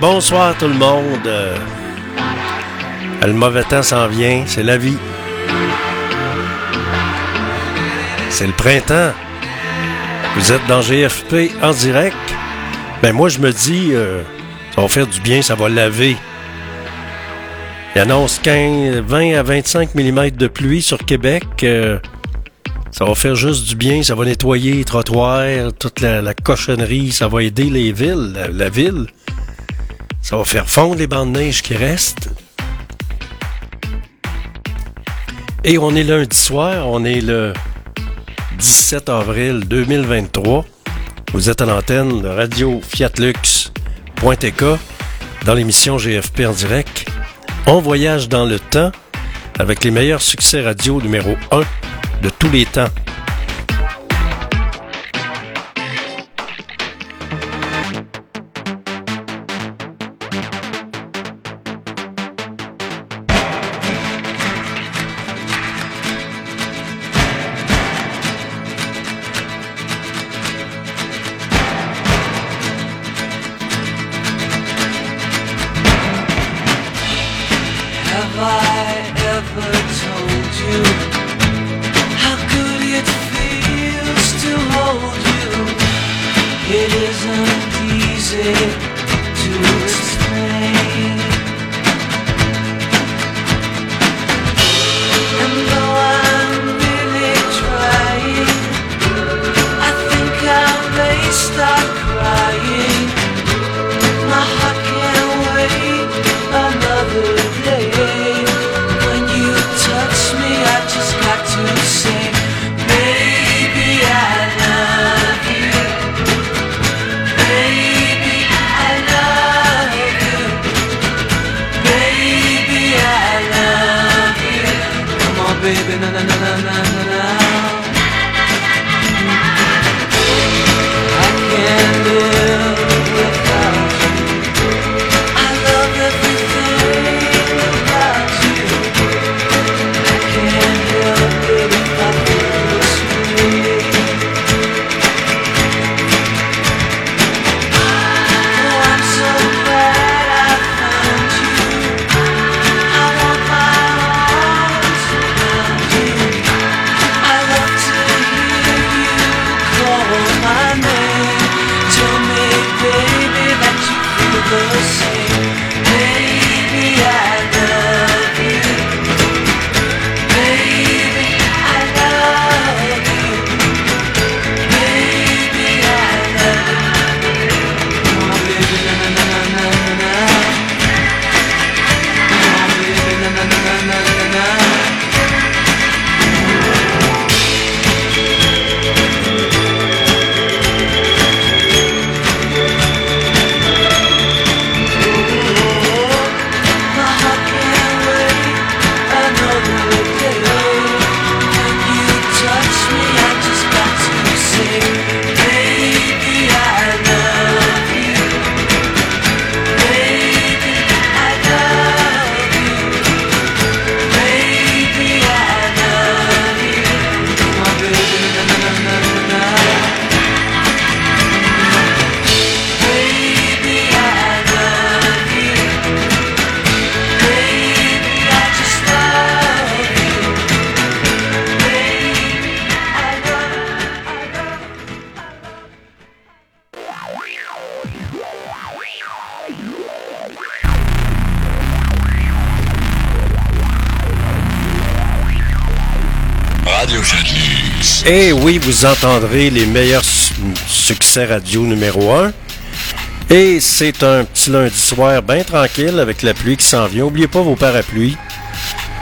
Bonsoir tout le monde. Euh, le mauvais temps s'en vient, c'est la vie. C'est le printemps. Vous êtes dans GFP en direct. Ben moi je me dis, euh, ça va faire du bien, ça va laver. Il annonce 15, 20 à 25 mm de pluie sur Québec. Euh, ça va faire juste du bien, ça va nettoyer les trottoirs, toute la, cochonnerie, ça va aider les villes, la, ville. Ça va faire fondre les bandes de neige qui restent. Et on est lundi soir, on est le 17 avril 2023. Vous êtes à l'antenne de Radio Fiatlux.tk dans l'émission GFP en direct. On voyage dans le temps avec les meilleurs succès radio numéro 1 de tous les temps. Vous entendrez les meilleurs succès radio numéro 1. Et c'est un petit lundi soir bien tranquille avec la pluie qui s'en vient. N'oubliez pas vos parapluies.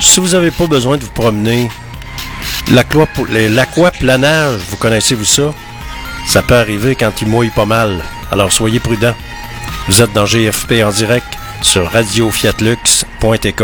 Si vous n'avez pas besoin de vous promener, l'aquaplanage, vous connaissez-vous ça? Ça peut arriver quand il mouille pas mal. Alors soyez prudents. Vous êtes dans GFP en direct sur radiofiatlux.tk.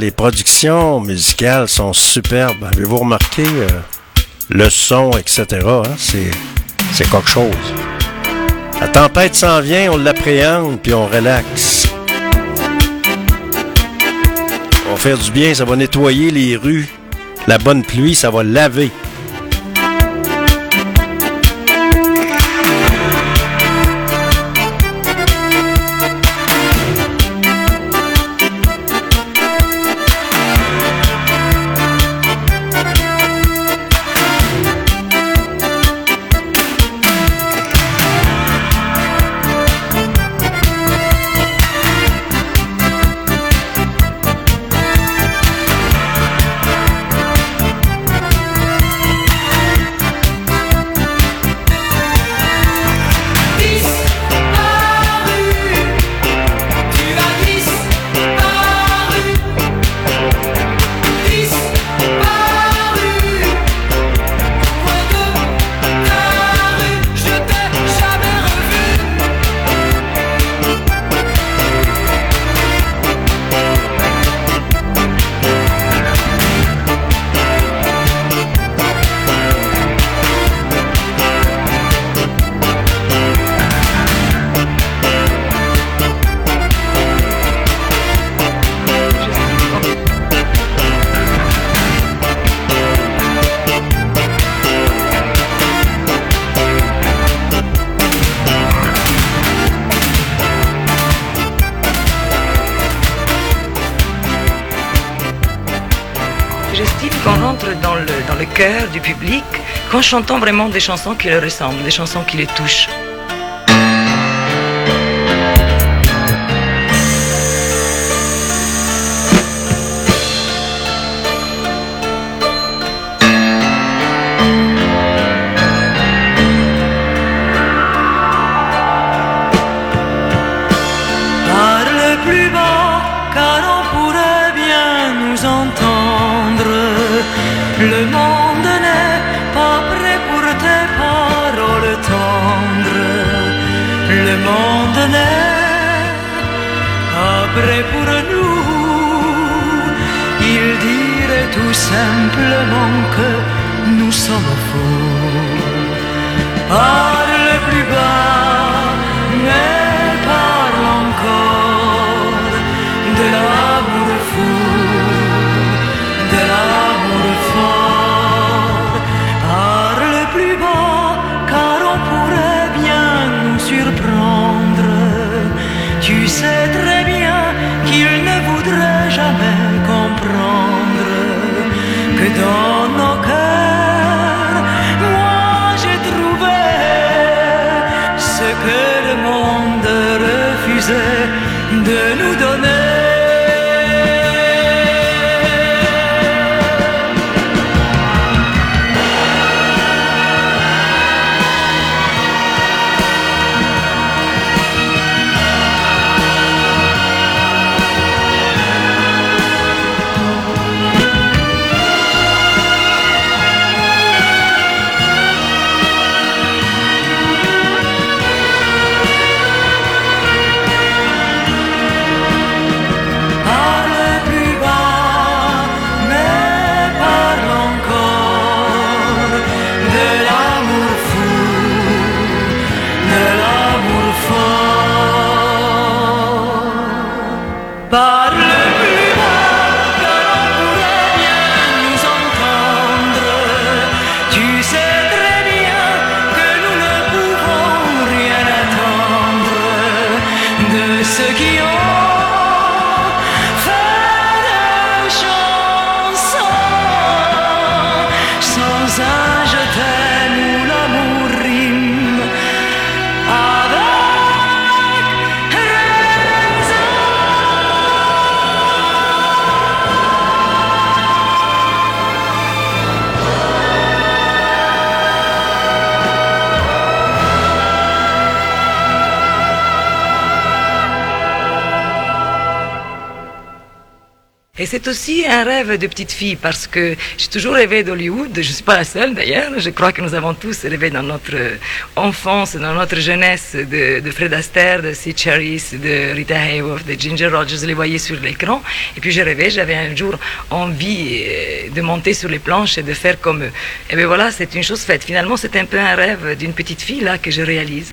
les productions musicales sont superbes. Avez-vous remarqué euh, le son, etc. Hein? C'est, quelque chose. La tempête s'en vient, on l'appréhende, puis on relaxe. On va faire du bien, ça va nettoyer les rues. La bonne pluie, ça va laver. Chantant vraiment des chansons qui leur ressemblent, des chansons qui les touchent. tout simplement que nous sommes fous. Ah. C'est aussi un rêve de petite fille parce que j'ai toujours rêvé d'Hollywood. Je ne suis pas la seule d'ailleurs. Je crois que nous avons tous rêvé dans notre enfance, dans notre jeunesse de, de Fred Astaire, de Sid Charisse, de Rita Hayworth, de Ginger Rogers. Les voyais sur l'écran. Et puis j'ai rêvé, j'avais un jour envie euh, de monter sur les planches et de faire comme eux. Et bien voilà, c'est une chose faite. Finalement, c'est un peu un rêve d'une petite fille là que je réalise.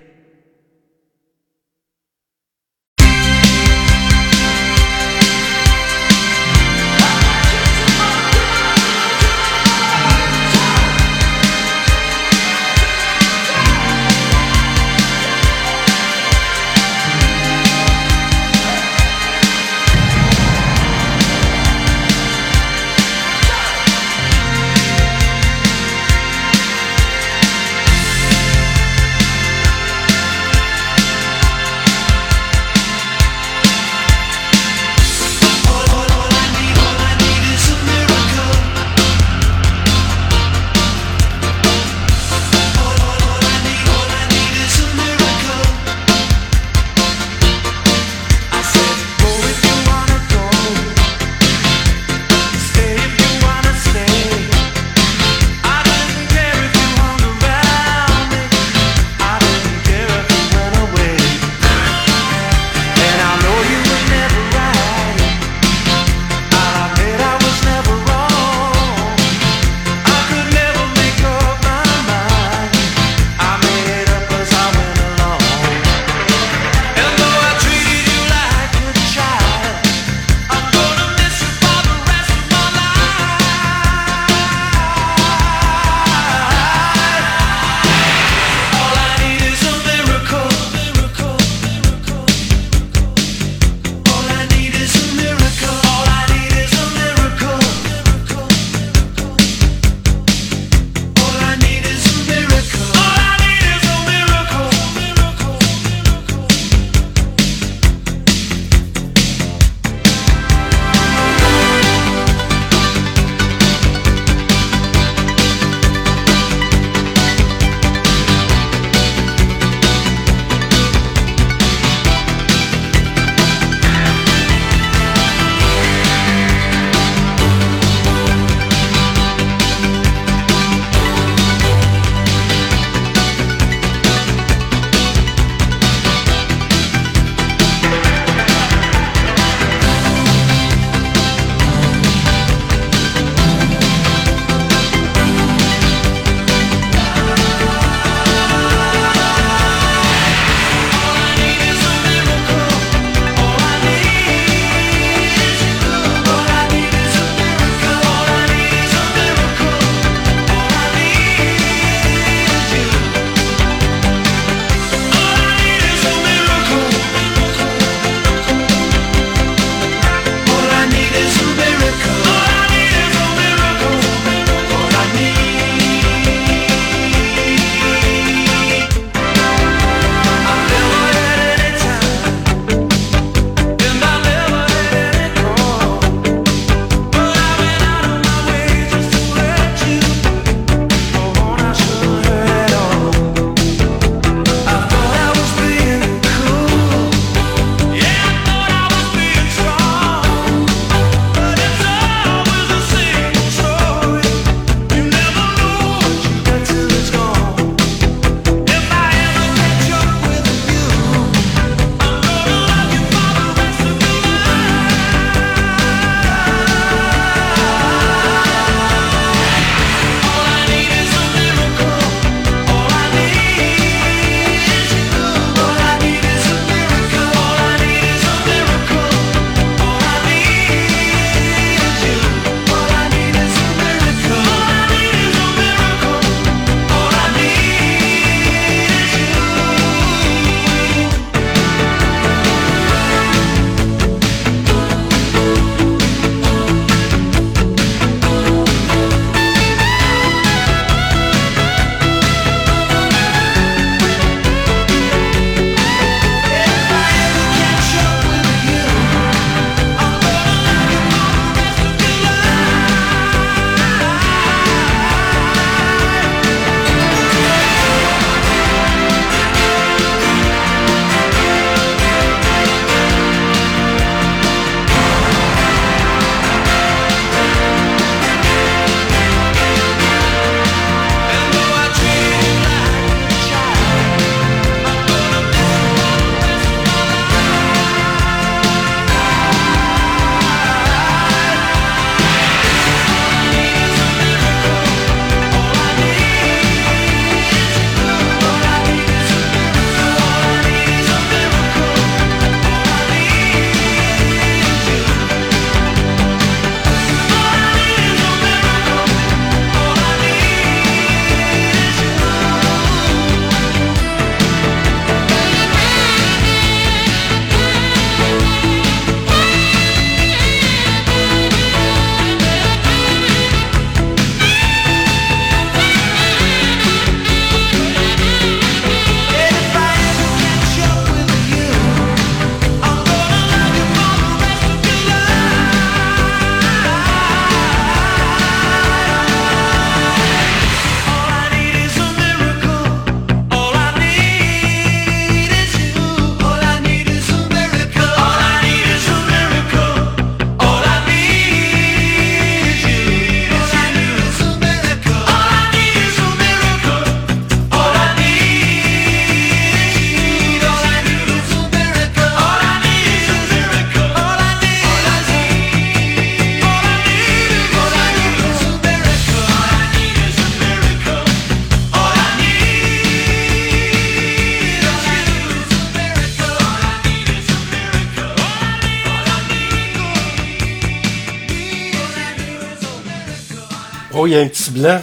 Blanc.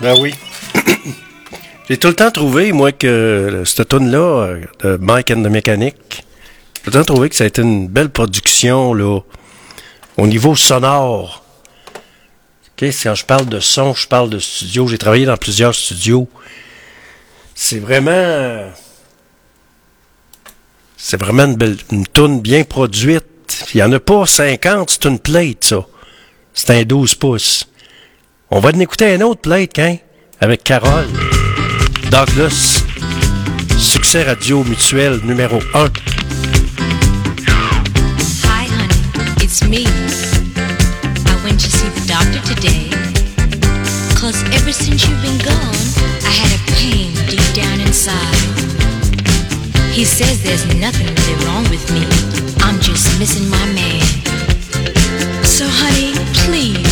Ben oui. J'ai tout le temps trouvé, moi, que cette tune-là, de Mike and the Mechanic, j'ai tout le temps trouvé que ça a été une belle production, là, au niveau sonore. OK, quand je parle de son, je parle de studio. J'ai travaillé dans plusieurs studios. C'est vraiment... C'est vraiment une belle, une toune bien produite. Il n'y en a pas 50, c'est une plate, ça. C'est un 12 pouces. On va en écouter un autre plate, hein, avec Carole. Douglas. Succès radio mutuel numéro 1. Hi, honey, it's me. I went to see the doctor today. Cause ever since you've been gone, I had a pain deep down inside. He says there's nothing really wrong with me. I'm just missing my man. So, honey, please,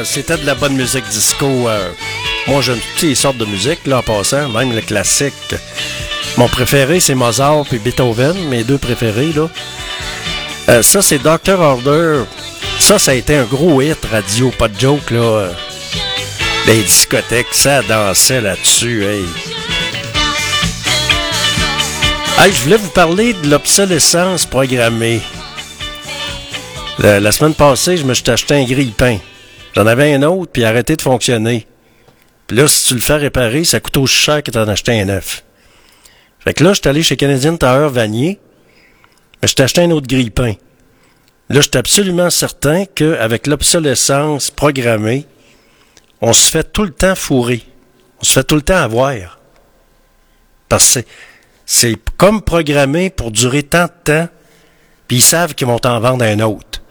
euh, c'était de la bonne musique disco. euh. moi, j'aime toutes les sortes de musique, là, en passant, même le classique. Mon préféré, c'est Mozart et Beethoven, mes deux préférés, là. Euh, ça, c'est Dr. Order. Ça, ça a été un gros hit radio, pas de joke, là. Les discothèques, ça dansait là-dessus, hey. Hey, je voulais vous parler de l'obsolescence programmée. La semaine passée, je me suis acheté un grille-pain. J'en avais un autre, puis arrêté de fonctionner. Puis là, si tu le fais réparer, ça coûte aussi cher que d'en acheter un neuf. Fait que là, je allé chez Canadian Tower Vanier, mais je t'ai acheté un autre grille-pain. Là, je suis absolument certain qu'avec l'obsolescence programmée, on se fait tout le temps fourrer. On se fait tout le temps avoir. Parce que c'est comme programmé pour durer tant de temps, puis ils savent qu'ils vont t'en vendre un autre.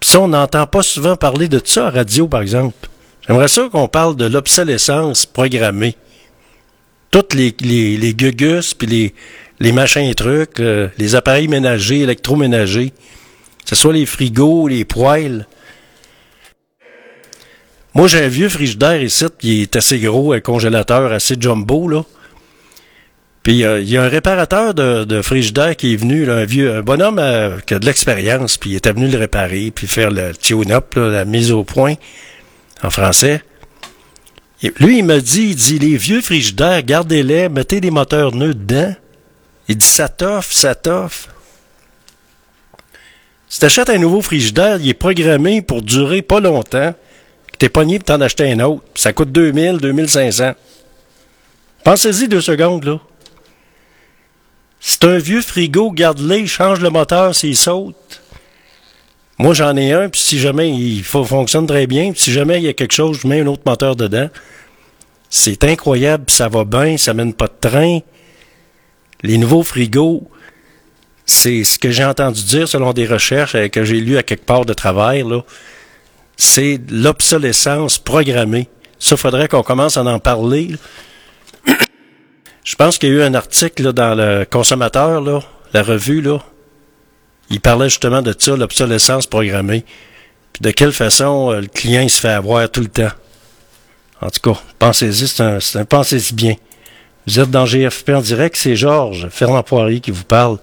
Puis ça, on n'entend pas souvent parler de ça à radio, par exemple. J'aimerais ça qu'on parle de l'obsolescence programmée. Toutes les, les, les gugus, puis les, les machins et trucs, euh, les appareils ménagers, électroménagers, que ce soit les frigos, les poêles. Moi, j'ai un vieux frigidaire ici, qui est assez gros, un congélateur assez jumbo, là. Puis il y a un réparateur de, de frigidaire qui est venu, là, un vieux un bonhomme euh, qui a de l'expérience, puis il était venu le réparer, puis faire le tune-up, la mise au point en français. Lui, il m'a dit, il dit, les vieux frigidaires, gardez-les, mettez des moteurs neufs dedans. Il dit, ça t'offre, ça t'offre. Si t'achètes un nouveau frigidaire, il est programmé pour durer pas longtemps, t'es pogné pour t'en acheter un autre. ça coûte 2000, 2500. Pensez-y deux secondes, là. C'est un vieux frigo, garde-le, change le moteur s'il saute. Moi, j'en ai un, puis si jamais il fonctionne très bien, puis si jamais il y a quelque chose, je mets un autre moteur dedans. C'est incroyable, ça va bien, ça mène pas de train. Les nouveaux frigos, c'est ce que j'ai entendu dire selon des recherches euh, que j'ai lues à quelque part de travers, là. C'est l'obsolescence programmée. Ça, faudrait qu'on commence à en parler. Je pense qu'il y a eu un article là, dans le consommateur, là, la revue, là. Il parlait justement de ça, l'obsolescence programmée. Puis de quelle façon euh, le client se fait avoir tout le temps. En tout cas, pensez-y, c'est un, pensez-y bien. Vous êtes dans GFP en direct, c'est Georges Fernand Poirier qui vous parle.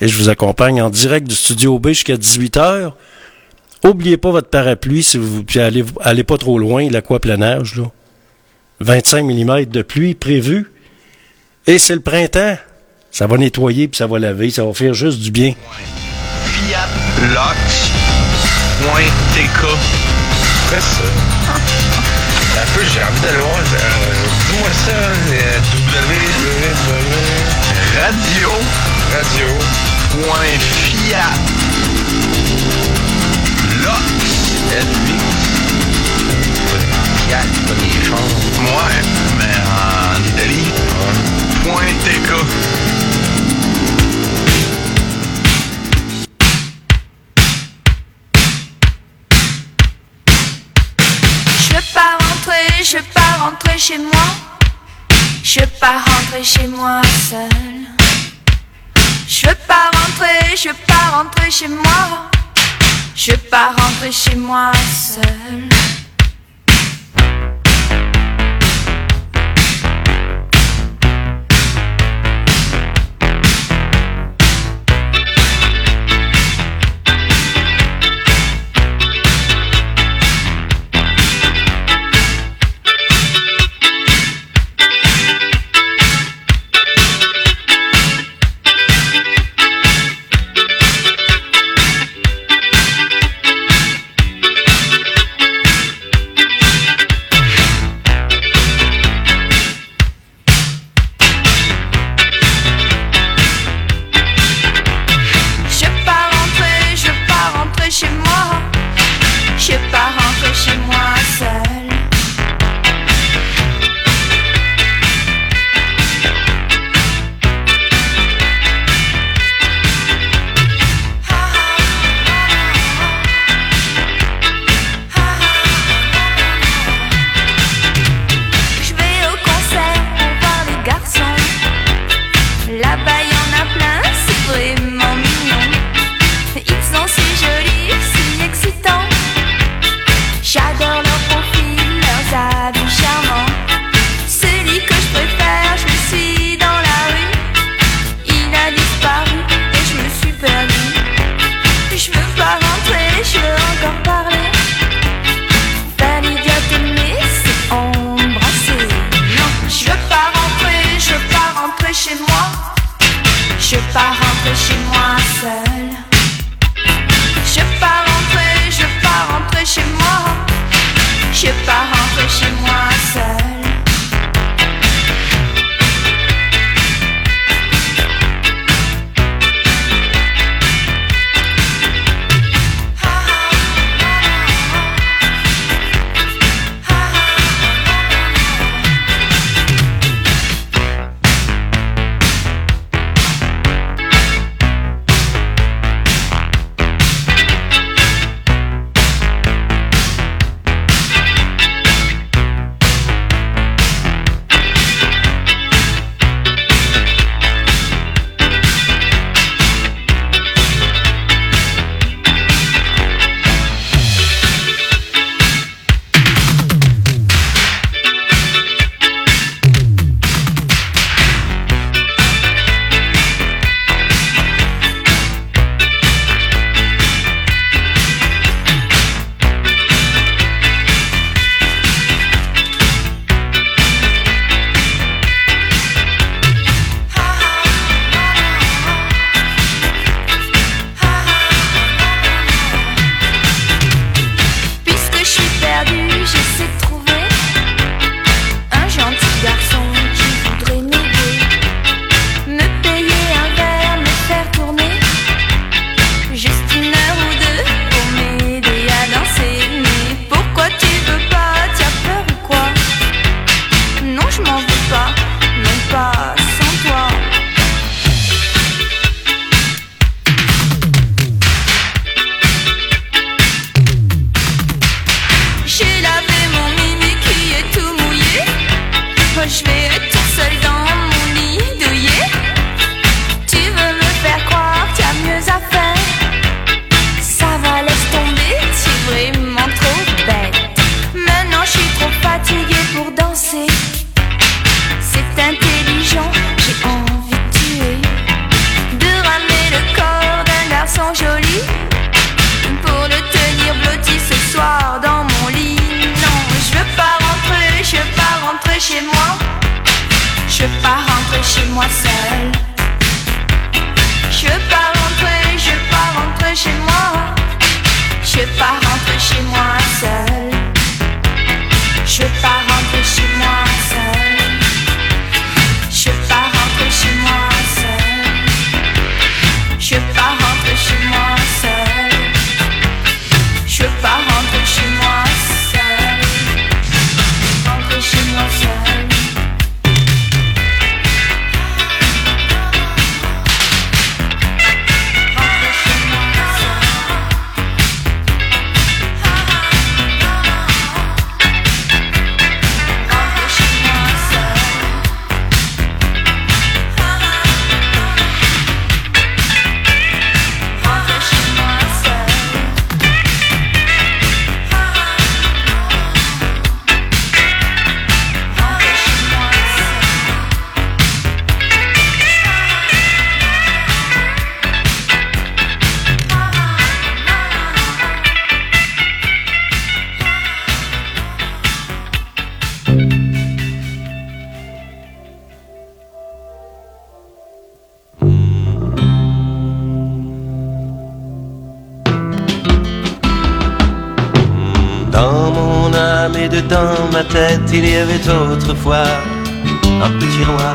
Et je vous accompagne en direct du studio B jusqu'à 18h. Oubliez pas votre parapluie si vous allez, allez pas trop loin, l'aquaplanage, là. 25 mm de pluie prévu. Et c'est le printemps. Ça va nettoyer puis ça va laver, ça va faire juste du bien. Fiat Lux point TK. Après ça. Un peu, j'ai envie d'aller voir. euh, Dis-moi ça, euh, www. Radio. Radio. Point Fiat. Lux. Fiat, pas des chars. Ouais, mais en Italie. Je pas rentrer, je veux pas rentrer chez moi. Je veux pas rentrer chez moi seul. Je veux pas rentrer, je veux pas rentrer chez moi. Je veux pas rentrer chez moi seul. Un petit roi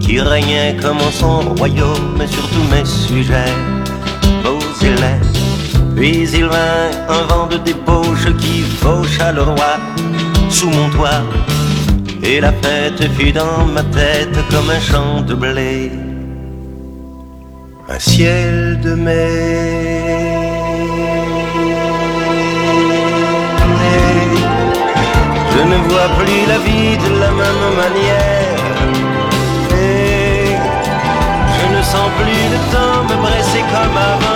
qui régnait comme en son royaume sur tous mes sujets, beaux et laids. Puis il vint un vent de débauche qui faucha le roi sous mon toit. Et la fête fut dans ma tête comme un champ de blé, un ciel de mai. Je ne vois plus la vie de la même manière. Et je ne sens plus le temps me presser comme avant.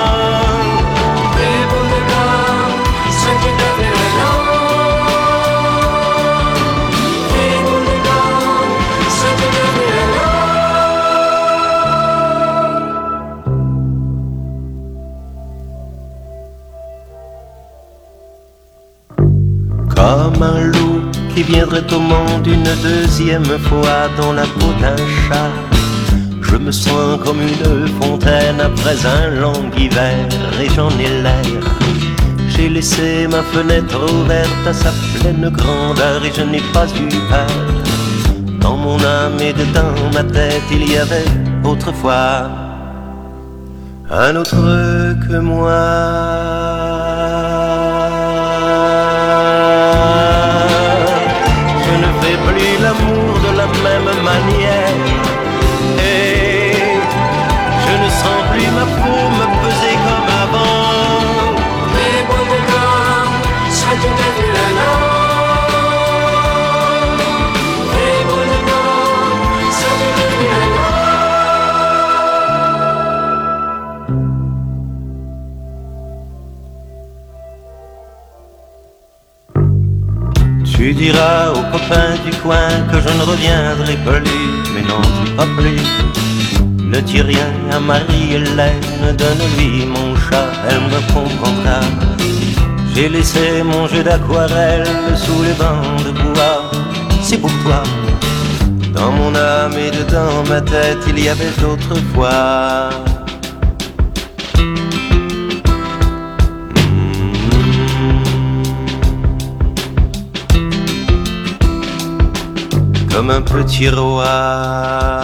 Comme un loup qui viendrait au monde une deuxième fois dans la peau d'un chat. Je me sens comme une fontaine après un long hiver et j'en ai l'air. J'ai laissé ma fenêtre ouverte à sa pleine grandeur et je n'ai pas eu peur. Dans mon âme et dedans ma tête, il y avait autrefois un autre que moi. Diras aux copains du coin que je ne reviendrai plus, mais non, pas plus. Ne dis rien à Marie-Hélène, donne-lui mon chat, elle me comprendra. J'ai laissé mon jeu d'aquarelle sous les bancs de bois, c'est pour toi. Dans mon âme et dedans ma tête, il y avait autrefois. Comme un petit roi.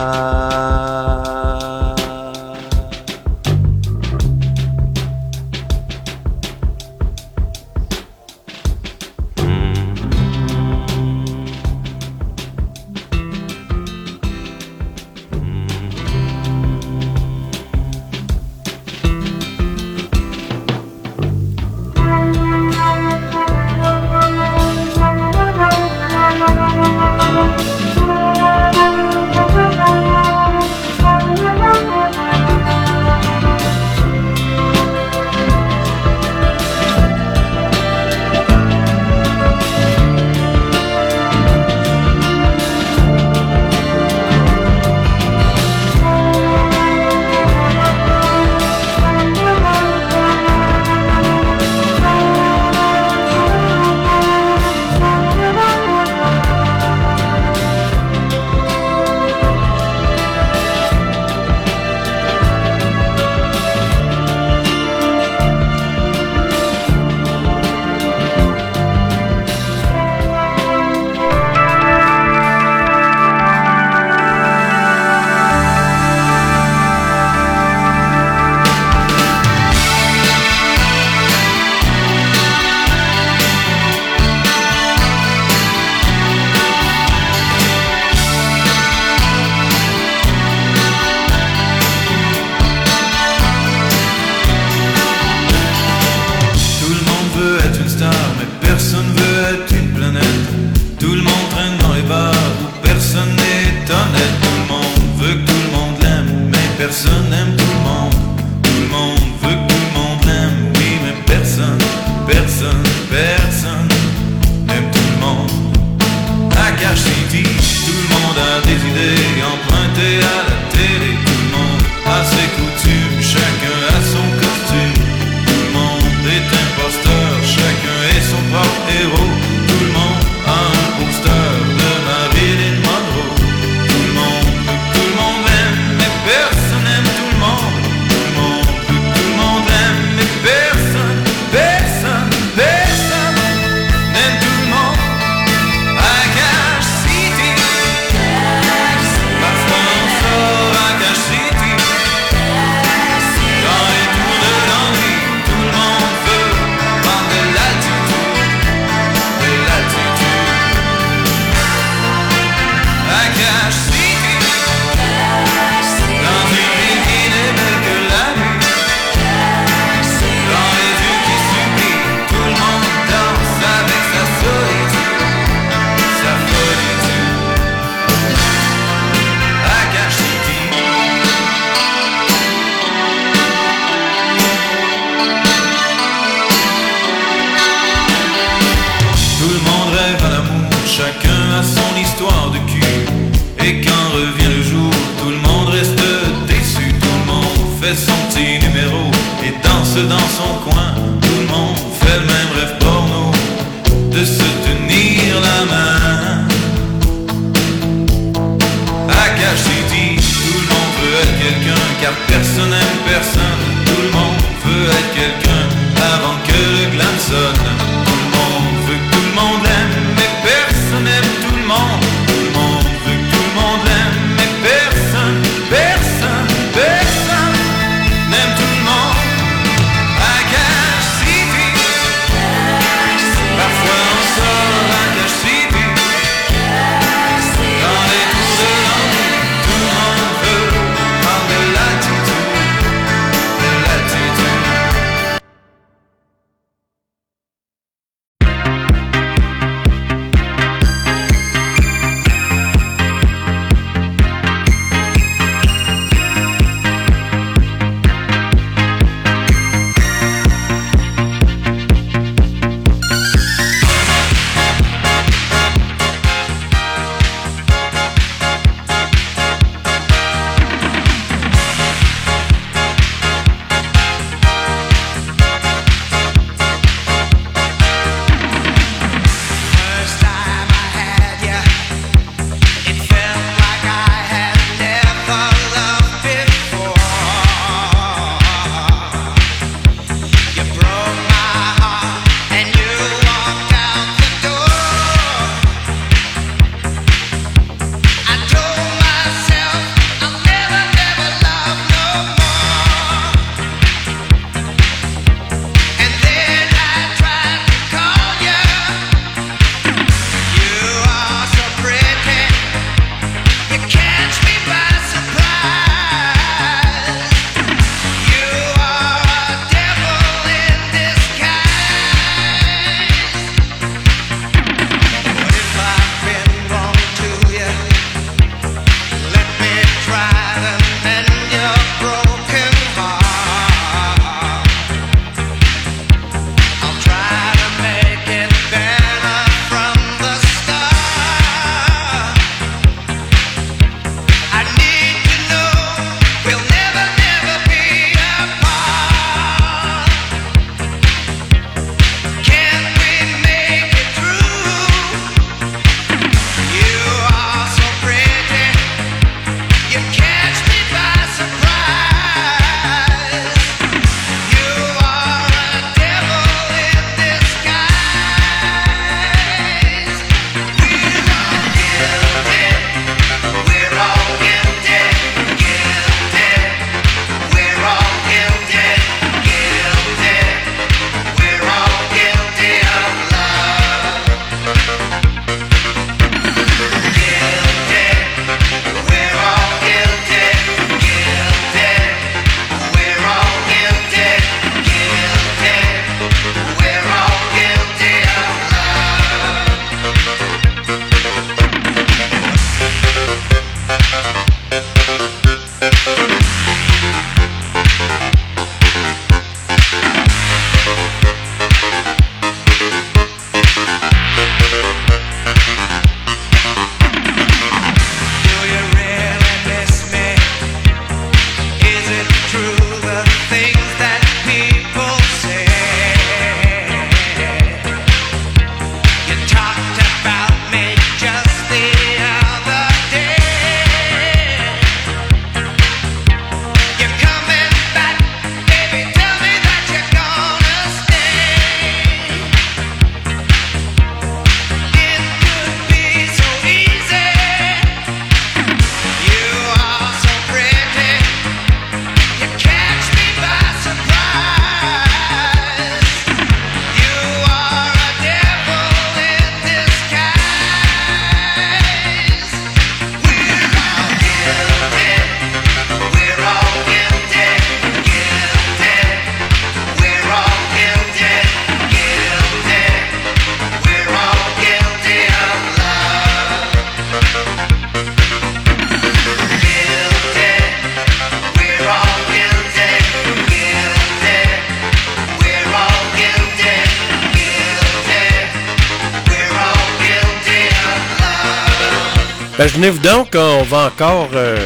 Venez-vous donc, on va encore. euh,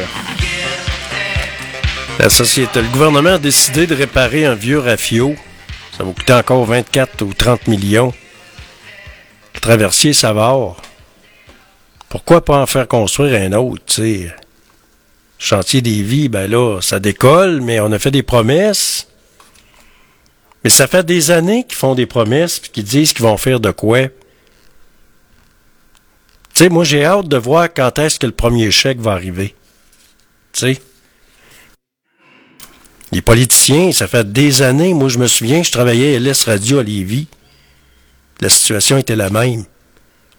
La société, le gouvernement a décidé de réparer un vieux rafio. Ça va coûter encore 24 ou 30 millions. Le traversier Savard. Pourquoi pas en faire construire un autre, tu? Chantier des vies, ben là, ça décolle, mais on a fait des promesses. Mais ça fait des années qu'ils font des promesses puis qu'ils disent qu'ils vont faire de quoi. Moi, j'ai hâte de voir quand est-ce que le premier chèque va arriver. Les politiciens, ça fait des années. Moi, je me souviens, je travaillais à LS Radio à Lévis. La situation était la même.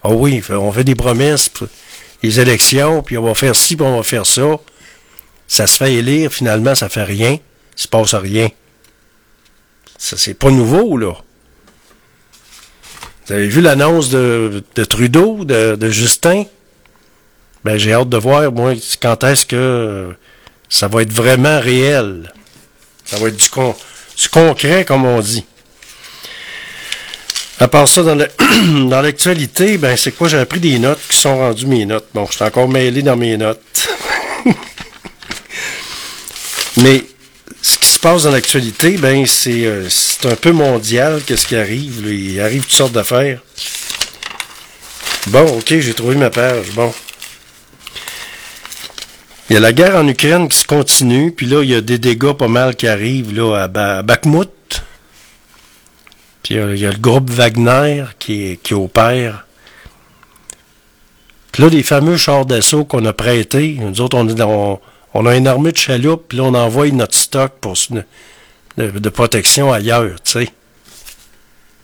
Ah oui, on fait des promesses, les élections, puis on va faire ci, puis on va faire ça. Ça se fait élire, finalement, ça fait rien. Il se passe rien. Ça, c'est pas nouveau, là. Vous avez vu l'annonce de, de Trudeau, de, de Justin? Ben, j'ai hâte de voir, moi, quand est-ce que euh, ça va être vraiment réel. Ça va être du, con, du concret, comme on dit. À part ça, dans l'actualité, ben, c'est quoi? J'ai pris des notes qui sont rendues mes notes. Bon, je suis encore mêlé dans mes notes. Mais passe dans l'actualité, ben c'est euh, c'est un peu mondial. Qu'est-ce qui arrive? Il arrive toutes sortes d'affaires. Bon, ok, j'ai trouvé ma page. Bon. Il y a la guerre en Ukraine qui se continue, puis là, il y a des dégâts pas mal qui arrivent là, à, à Bakhmut. Puis euh, il y a le groupe Wagner qui, qui opère. Puis là, les fameux chars d'assaut qu'on a prêtés, nous autres, on, dans- on a une armée de chaloupes, puis là, on envoie notre stock pour, de, protection ailleurs, tu sais.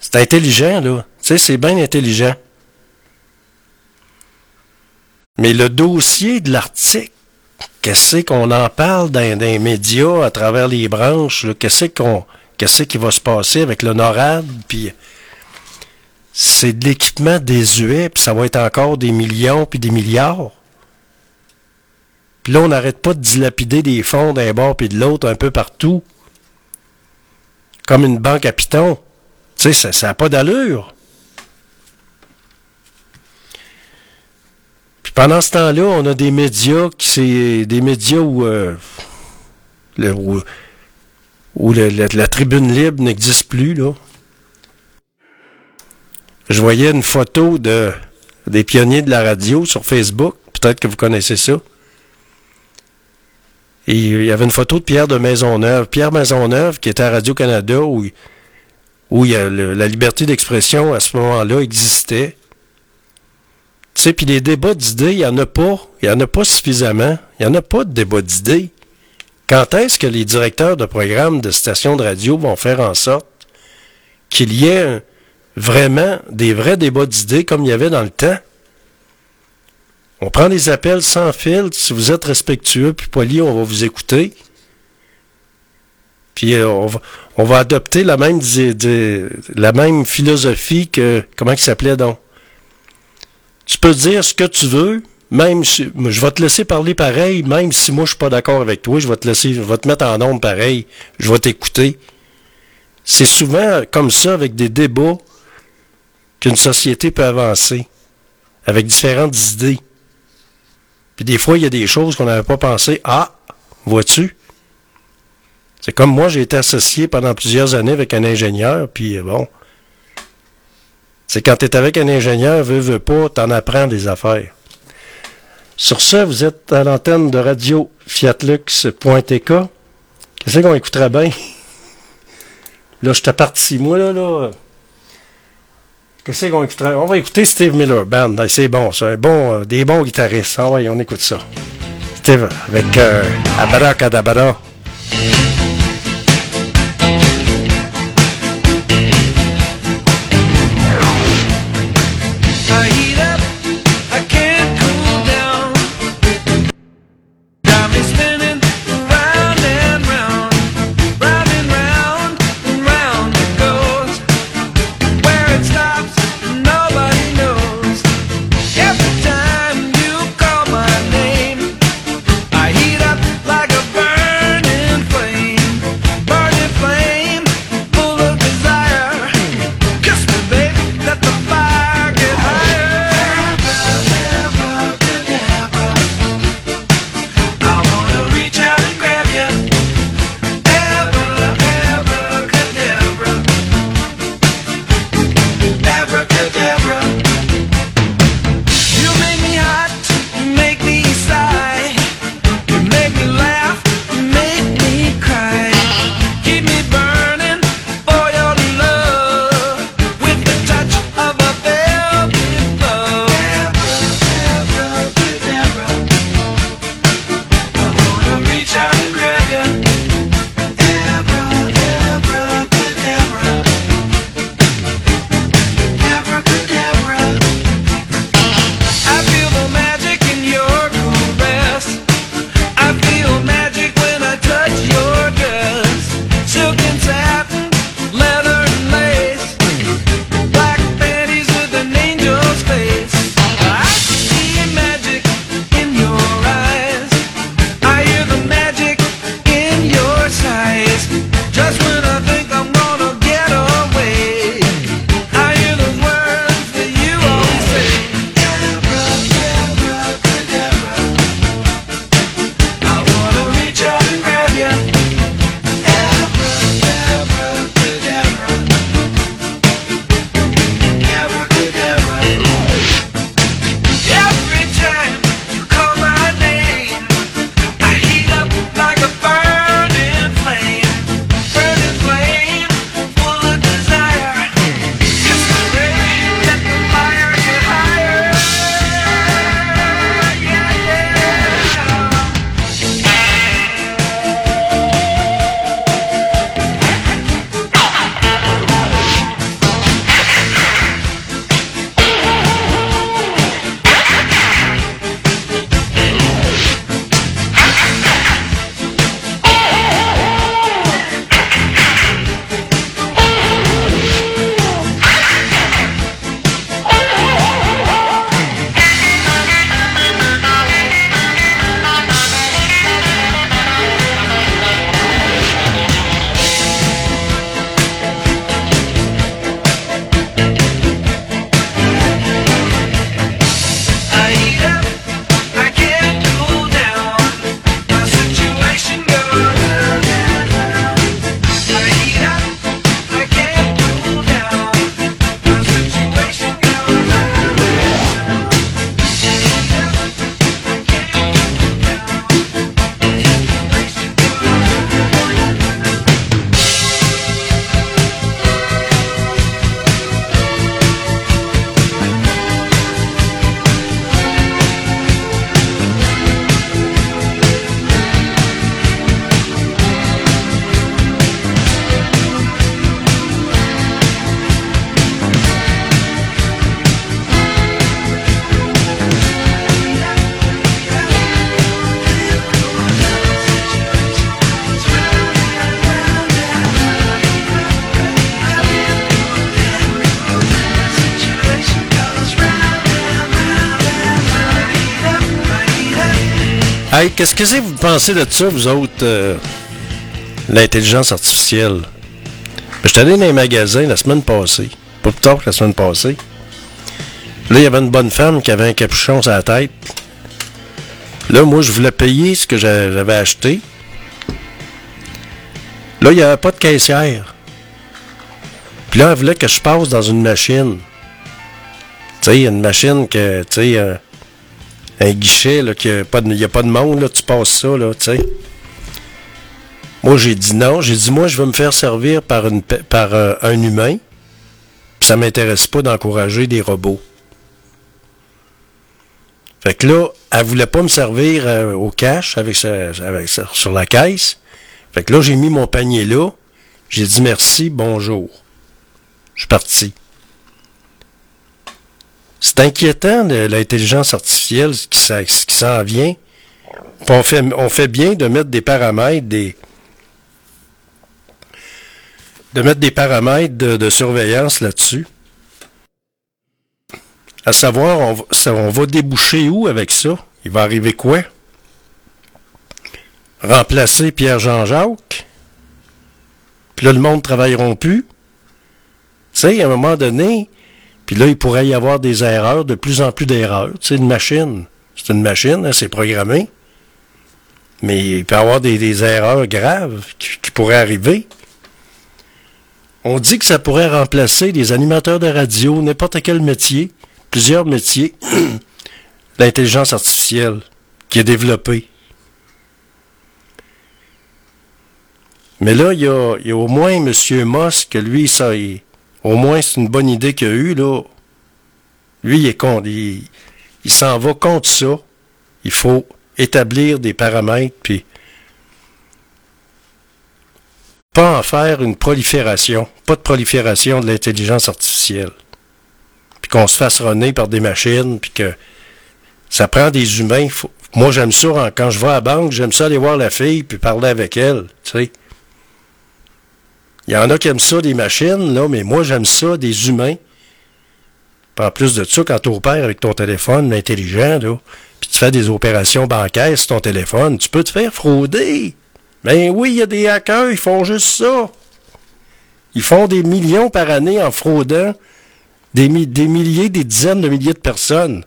C'est intelligent, là. Tu sais, c'est bien intelligent. Mais le dossier de l'article, qu'est-ce qu'on en parle dans, les médias, à travers les branches, qu'est-ce qu'on qu'est-ce qui va se passer avec le NORAD, puis c'est de l'équipement désuet, puis ça va être encore des millions, puis des milliards. Puis là, on n'arrête pas de dilapider des fonds d'un bord puis de l'autre un peu partout. Comme une banque à piton. Tu sais, ça n'a pas d'allure. Puis pendant ce temps-là, on a des médias qui c'est des médias où, euh, la tribune libre n'existe plus, là. Je voyais une photo de des pionniers de la radio sur Facebook. Peut-être que vous connaissez ça. Il y avait une photo de Pierre de Maisonneuve. Pierre Maisonneuve, qui était à Radio-Canada, où, où il y a la liberté d'expression à ce moment-là existait. Tu sais, puis les débats d'idées, il n'y en a pas. Il n'y en a pas suffisamment. Il n'y en a pas de débat d'idées. Quand est-ce que les directeurs de programmes de stations de radio vont faire en sorte qu'il y ait vraiment des vrais débats d'idées comme il y avait dans le temps? On prend des appels sans filtre. Si vous êtes respectueux puis poli, on va vous écouter. Puis euh, on, va, adopter la même, la même philosophie que. Comment il s'appelait donc? Tu peux dire ce que tu veux, même si. Je vais te laisser parler pareil, même si moi je suis pas d'accord avec toi, je vais te laisser, je vais te mettre en nombre pareil, je vais t'écouter. C'est souvent comme ça avec des débats qu'une société peut avancer, avec différentes idées. Puis des fois, il y a des choses qu'on n'avait pas pensé. Ah, vois-tu? C'est comme moi, j'ai été associé pendant plusieurs années avec un ingénieur, puis euh, bon. C'est quand tu es avec un ingénieur, veux, veux pas, t'en apprends des affaires. Sur ce, vous êtes à l'antenne de radio fiatlux.tk. Qu'est-ce qu'on écouterait bien? Là, je te moi, là, là. Qu'est-ce qu'on écouterait? On va écouter Steve Miller Band. C'est bon, ça. Un bon, euh, des bons guitaristes. Ah ouais, on écoute ça. Steve, avec euh, Abara Qu'est-ce que c'est vous pensez de ça, vous autres, euh, l'intelligence artificielle? Je suis allé dans les magasins la semaine passée, pas plus tard que la semaine passée. Là, il y avait une bonne femme qui avait un capuchon sur la tête. Là, moi, je voulais payer ce que j'a- j'avais acheté. Là, il n'y avait pas de caissière. Puis là, elle voulait que je passe dans une machine. Tu sais, une machine que, tu sais, euh, un guichet, qu'il n'y a, pas de monde, là, tu passes ça, là, tu. Moi, j'ai dit non. J'ai dit, moi, je veux me faire servir par, euh, un humain. Ça m'intéresse pas d'encourager des robots. Fait que là, elle voulait pas me servir euh, au cash avec avec sur la caisse. Fait que là, j'ai mis mon panier là. J'ai dit merci, bonjour. Je suis parti. C'est inquiétant, l'intelligence artificielle ce qui, s'en- vient. On fait, bien de mettre des paramètres, des, de mettre des paramètres de, surveillance là-dessus. À savoir, on on va déboucher où avec ça? Il va arriver quoi? Remplacer Pierre-Jean-Jacques? Puis là, le monde ne travailleront plus? Tu sais, à un moment donné, puis là, il pourrait y avoir des erreurs, de plus en plus d'erreurs. Sais, une machine, c'est une machine, hein, c'est programmé. Mais il peut y avoir des, des erreurs graves qui, pourraient arriver. On dit que ça pourrait remplacer les animateurs de radio, n'importe quel métier, plusieurs métiers, l'intelligence artificielle qui est développée. Mais là, il y a, y a au moins M. Musk, lui, ça, il- au moins c'est une bonne idée qu'il a eue, là. Lui, il est contre, il, s'en va contre ça. Il faut établir des paramètres, puis pas en faire une prolifération, pas de prolifération de l'intelligence artificielle. Puis qu'on se fasse runner par des machines, puis que ça prend des humains. Moi, j'aime ça, hein, quand je vais à la banque, j'aime ça aller voir la fille, puis parler avec elle, tu sais. Il y en a qui aiment ça, des machines, là, mais moi, j'aime ça, des humains. Puis en plus de ça, quand tu opères avec ton téléphone intelligent, là, puis tu fais des opérations bancaires sur ton téléphone, tu peux te faire frauder. Ben oui, il y a des hackers, ils font juste ça. Ils font des millions par année en fraudant des, mi- des milliers, des dizaines de milliers de personnes.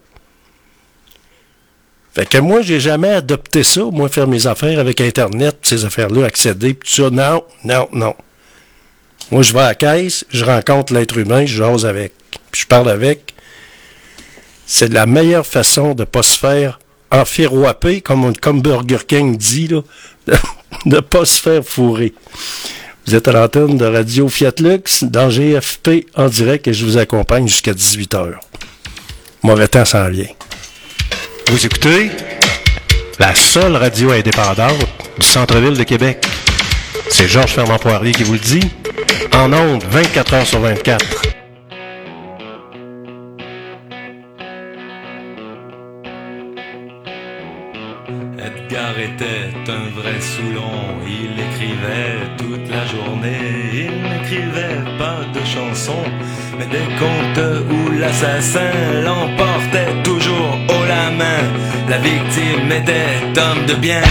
Fait que moi, j'ai jamais adopté ça, moi, faire mes affaires avec Internet, ces affaires-là, accéder, pis tout ça. Non, non, non. Moi, je vais à la caisse, je rencontre l'être humain, je jase avec, puis je parle avec. C'est la meilleure façon de pas se faire enfiroiper, comme, comme Burger King dit, là, de ne pas se faire fourrer. Vous êtes à l'antenne de Radio Fiat Lux, dans GFP en direct, et je vous accompagne jusqu'à 18h. Mauvais temps s'en vient. Vous écoutez la seule radio indépendante du centre-ville de Québec. C'est Georges Fernand Poirier qui vous le dit. En ondes, 24 heures sur 24. Edgar était un vrai Soulon, il écrivait toute la journée, il n'écrivait pas de chansons, mais des contes où l'assassin l'emportait toujours haut la main, la victime était homme de bien.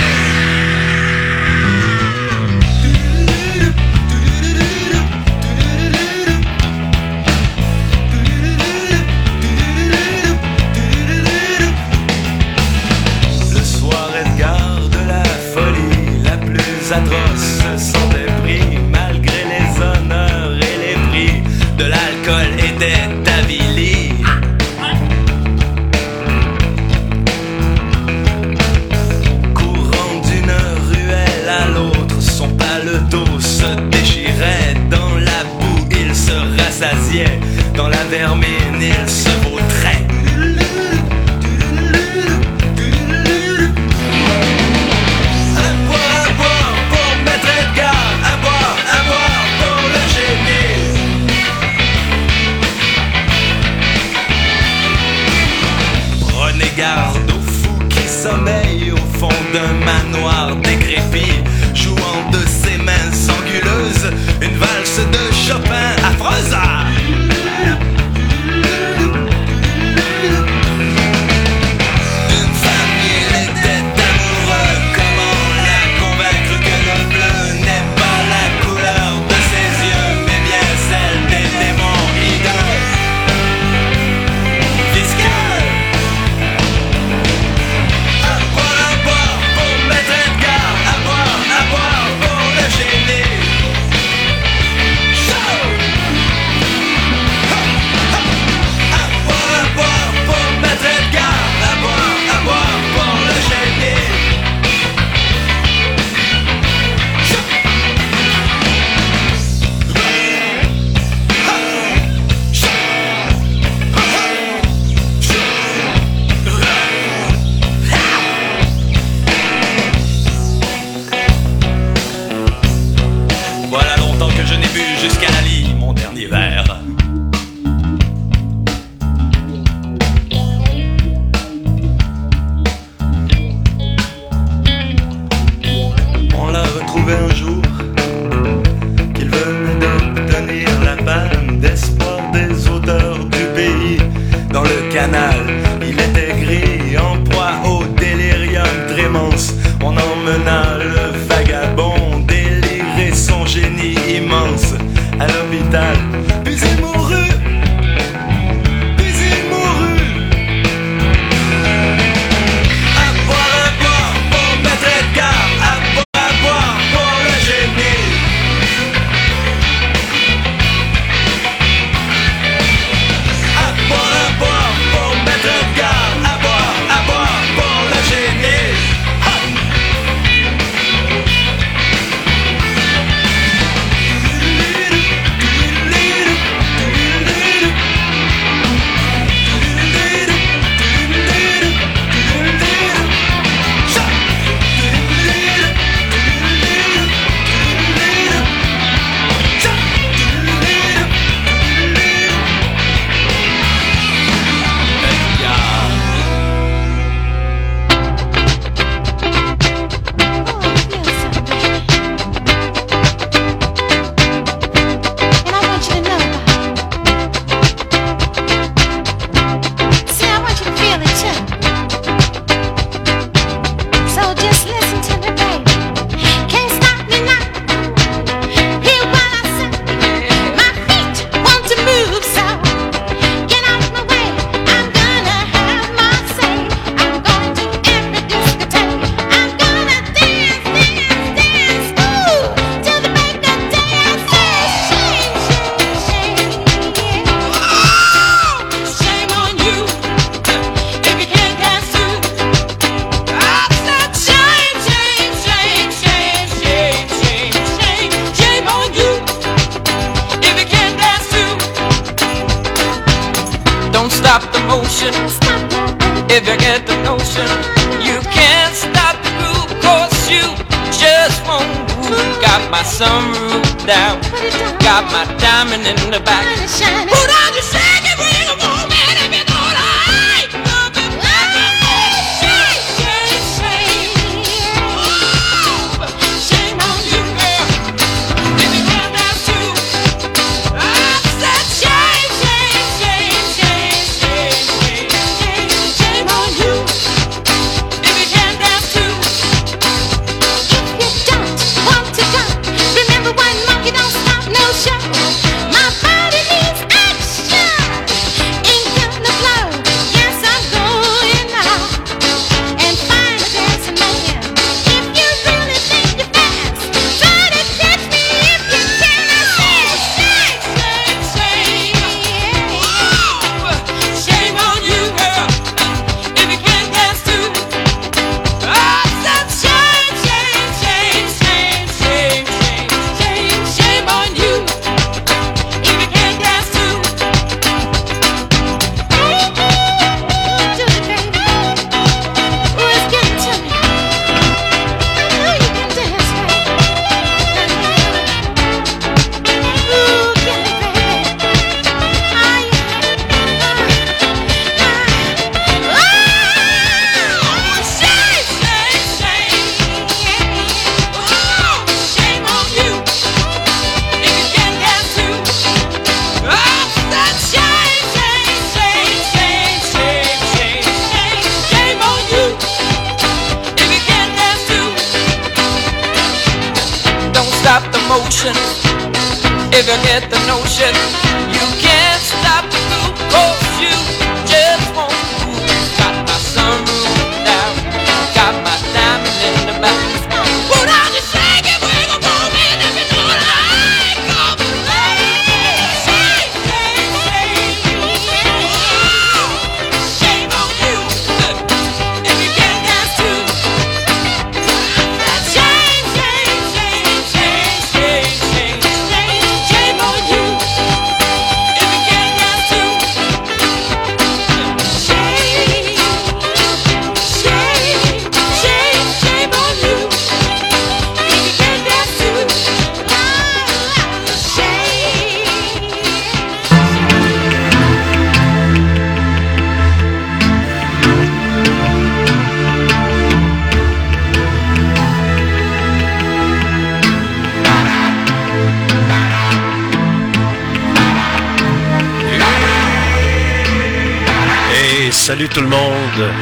Tout le monde.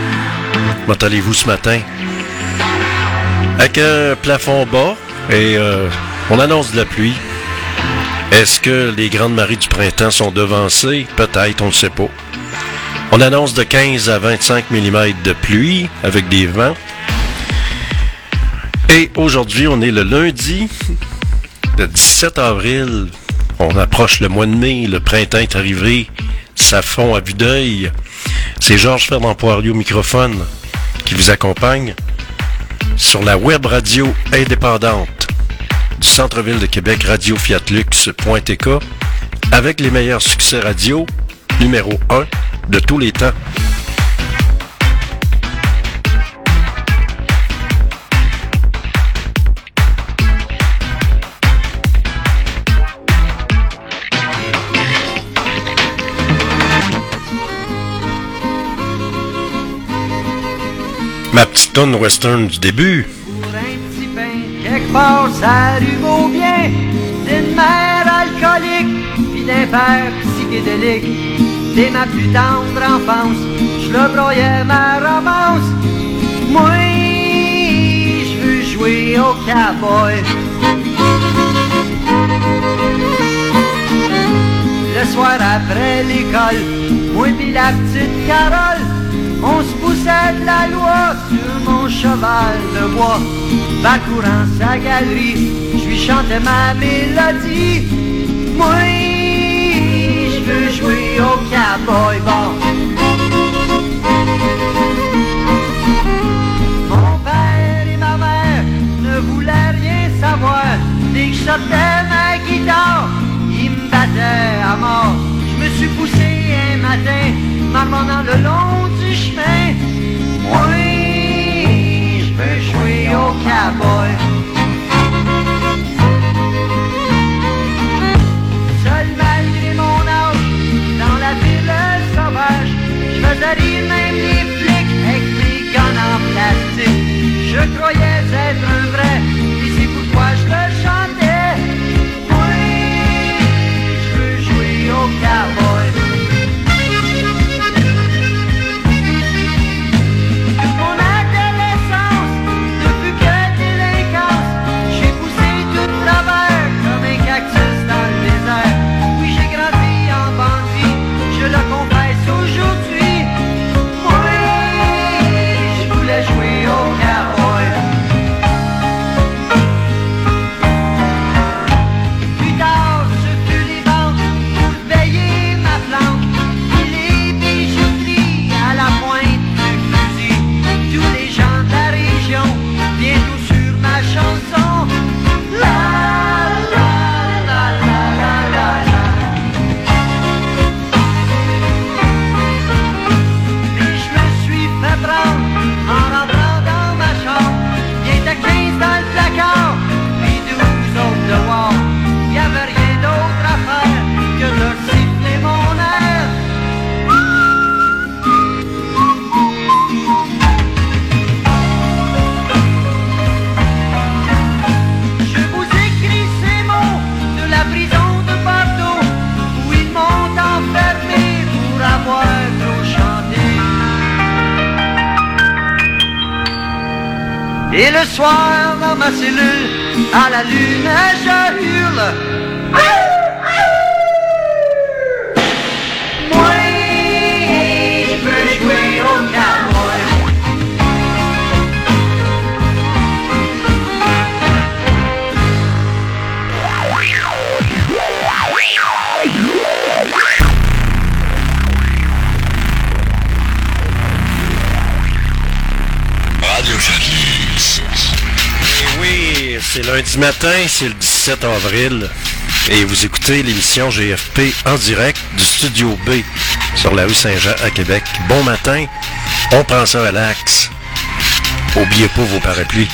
Comment allez-vous ce matin? Avec un plafond bas et euh, on annonce de la pluie. Est-ce que les grandes marées du printemps sont devancées? Peut-être, on ne sait pas. On annonce de 15 à 25 mm de pluie avec des vents. Et aujourd'hui, on est le lundi, le 17 avril. On approche le mois de mai, le printemps est arrivé, ça fond à vue d'œil. C'est Georges Fernand Poirier au microphone qui vous accompagne sur la web radio indépendante du centre-ville de Québec, radiofiatlux.tk, avec les meilleurs succès radio, numéro 1 de tous les temps. Ma petite tonne western du début. Pour un petit pain, quelque part, ça vaut bien. D'une mère alcoolique, puis d'un père psychédélique. Dès ma plus tendre enfance, je le broyais ma romance. Moi, je veux jouer au cowboy. Le soir après l'école, moi pis la petite Carole, on se poussait de la loi sur mon cheval de bois. Parcourant sa galerie, je lui chantais ma mélodie. Moi, je veux jouer au cowboy bon. Mon père et ma mère ne voulaient rien savoir. Dès que je sortais ma guitare, ils me battaient à mort. Je me suis poussé un matin, marmonnant le long du oui, je jouer au cowboy. Seul malgré mon âge, dans la ville sauvage, je faisais rire même les flics avec mes guns en plastique. Je croyais être vrai. Et le soir dans ma cellule, à la lune, je hurle. C'est lundi matin, c'est le 17 avril. Et vous écoutez l'émission GFP en direct du Studio B sur la rue Saint-Jean à Québec. Bon matin, on prend ça à l'axe. Oubliez pas vos parapluies.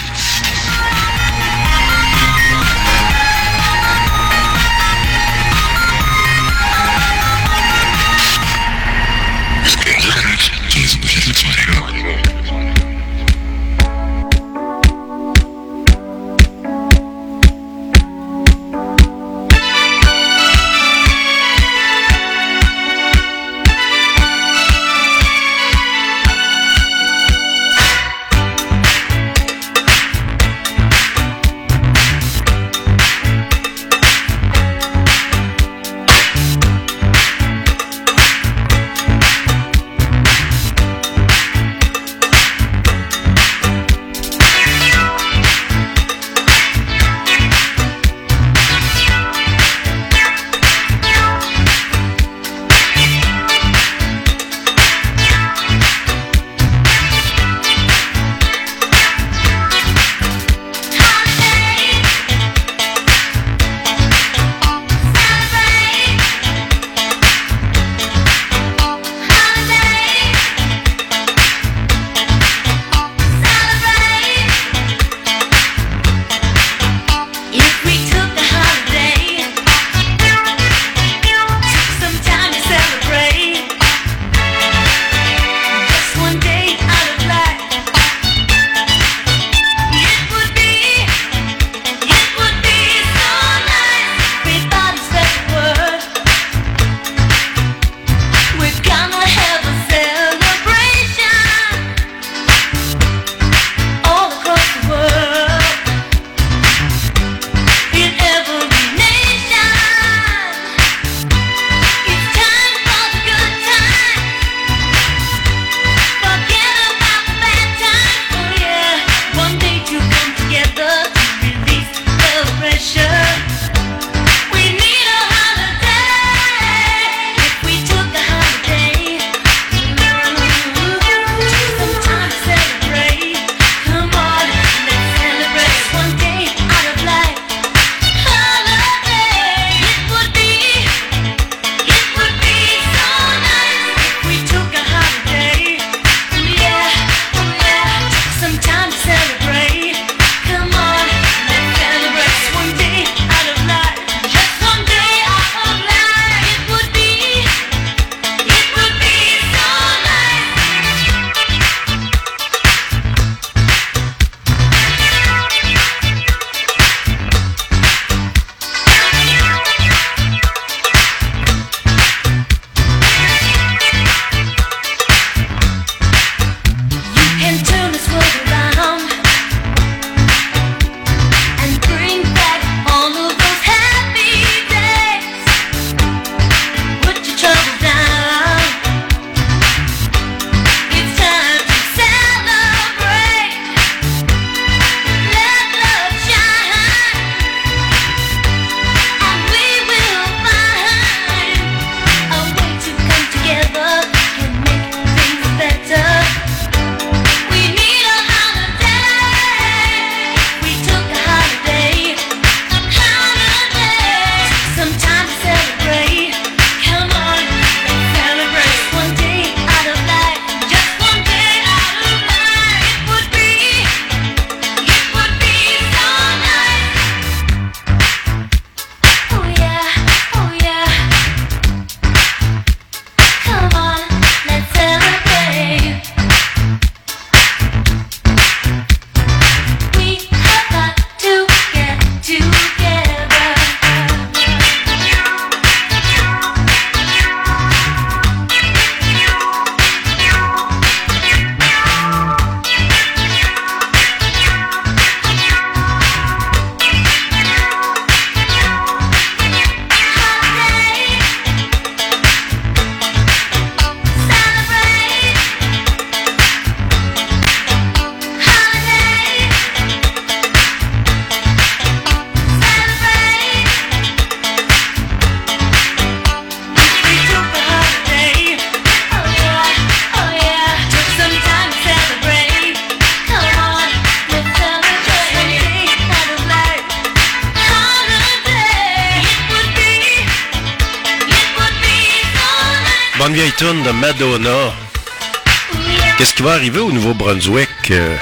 Va arriver au Nouveau-Brunswick? euh,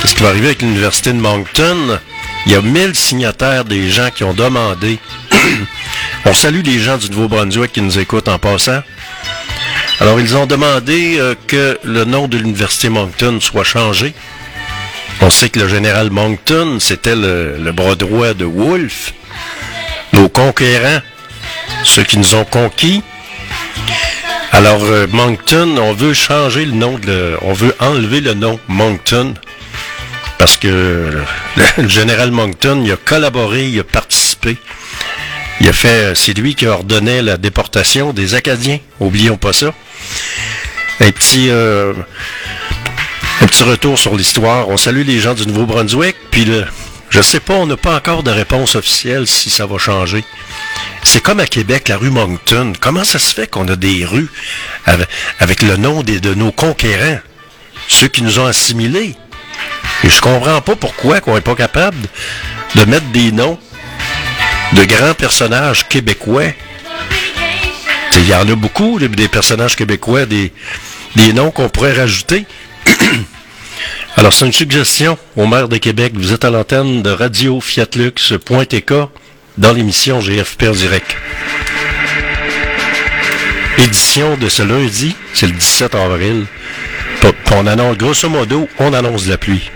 Qu'est-ce qui va arriver avec l'Université de Moncton? Il y a 1000 signataires des gens qui ont demandé. On salue les gens du Nouveau-Brunswick qui nous écoutent en passant. Alors, ils ont demandé euh, que le nom de l'Université Moncton soit changé. On sait que le général Moncton, c'était le, le bras droit de Wolfe, nos conquérants, ceux qui nous ont conquis. Alors, euh, Moncton, on veut changer le nom, de, on veut enlever le nom Moncton parce que le, général Moncton, il a collaboré, il a participé. Il a fait, c'est lui qui ordonnait la déportation des Acadiens. Oublions pas ça. Un petit, euh, un petit retour sur l'histoire. On salue les gens du Nouveau-Brunswick. Puis le, je sais pas, on n'a pas encore de réponse officielle si ça va changer. C'est comme à Québec, la rue Moncton. Comment ça se fait qu'on a des rues avec, le nom des, de nos conquérants, ceux qui nous ont assimilés? Et je comprends pas pourquoi qu'on n'est pas capable de mettre des noms de grands personnages québécois. Il y en a beaucoup, des- personnages québécois, des, des noms qu'on pourrait rajouter. Alors, c'est une suggestion au maire de Québec. Vous êtes à l'antenne de Radio Fiatlux.tk dans l'émission GFP direct. Édition de ce lundi, c'est le 17 avril. Puis On annonce, grosso modo, on annonce la pluie.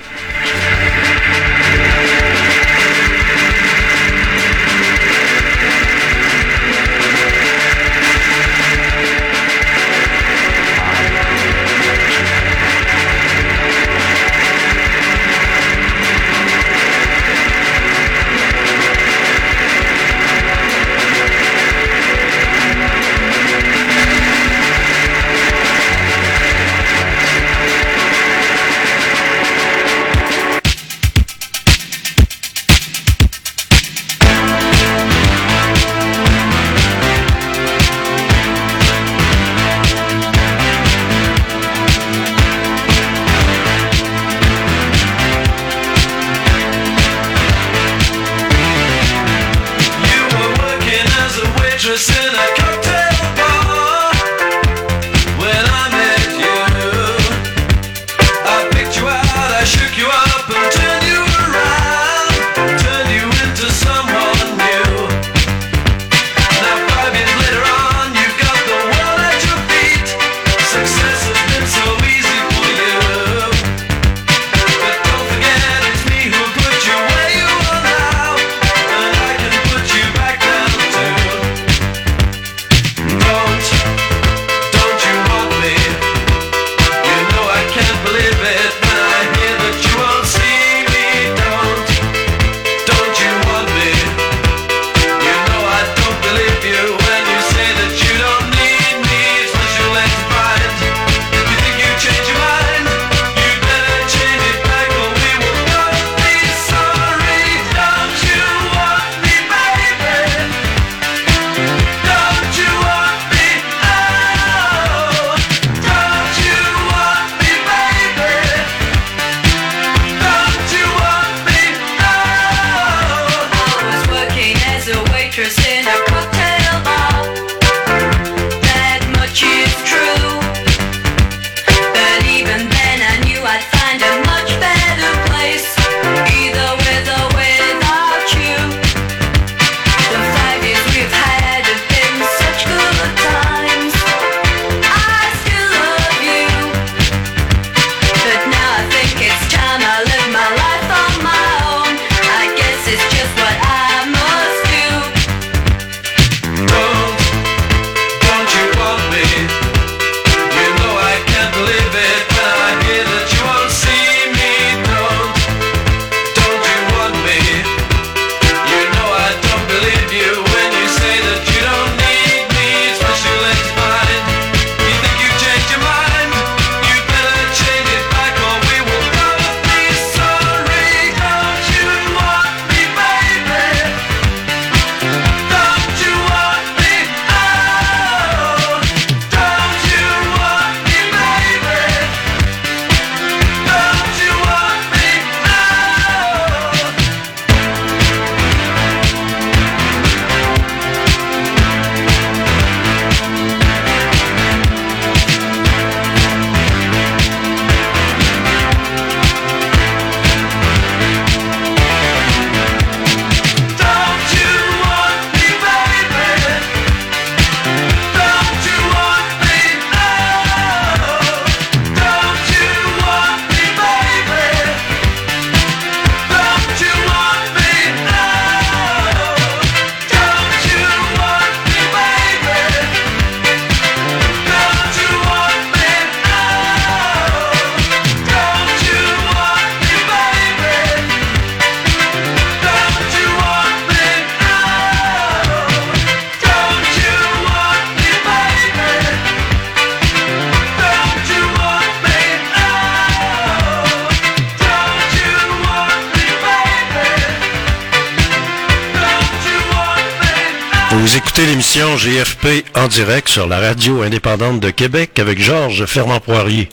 Vous écoutez l'émission GFP en direct sur la radio indépendante de Québec avec Georges Fernand Poirier.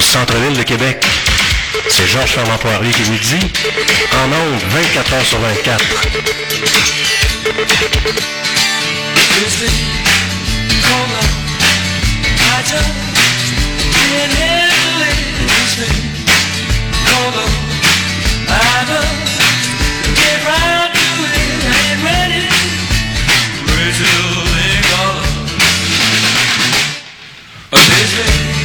du centre-ville de Québec. C'est Georges Fernand Poirier qui vous dit en ondes 24 heures sur 24.